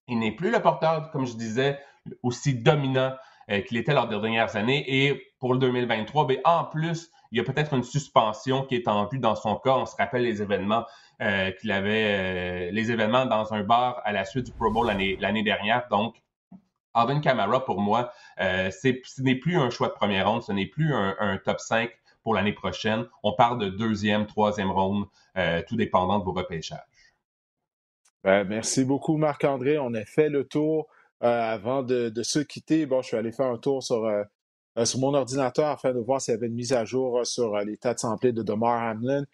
Il n'est plus le porteur, comme je disais, aussi dominant euh, qu'il était lors des dernières années. Et pour le 2023, ben, en plus, il y a peut-être une suspension qui est en vue dans son cas. On se rappelle les événements euh, qu'il avait, euh, les événements dans un bar à la suite du Pro Bowl l'année dernière. Donc, Alvin Kamara, pour moi, ce n'est plus un choix de première ronde, ce n'est plus un, un top 5 pour l'année prochaine. On parle de deuxième, troisième ronde, euh, tout dépendant de vos repêchages. Ben, merci beaucoup, Marc-André. On a fait le tour. Euh, avant de, se quitter, bon, je suis allé faire un tour sur, euh, sur mon ordinateur afin de voir s'il y avait une mise à jour sur l'état de santé de Demar Hamlin.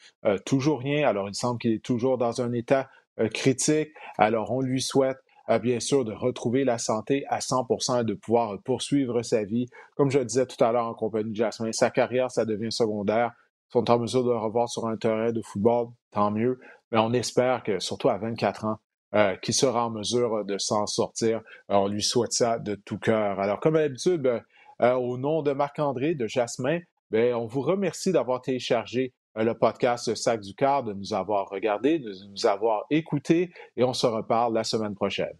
toujours rien. Alors, il semble qu'il est toujours dans un état critique. Alors, on lui souhaite bien sûr de retrouver la santé à 100% et de pouvoir poursuivre sa vie. Comme je le disais tout à l'heure en compagnie de Jasmin, sa carrière, ça devient secondaire. Ils sont en mesure de le revoir sur un terrain de football, tant mieux. Mais on espère que, surtout à 24 ans, euh, qu'il sera en mesure de s'en sortir. on lui souhaite ça de tout cœur. Alors, comme d'habitude, euh, au nom de Marc-André, de Jasmin, ben, on vous remercie d'avoir téléchargé le podcast Sac du Quart, de nous avoir regardé, de nous avoir écouté et on se reparle la semaine prochaine.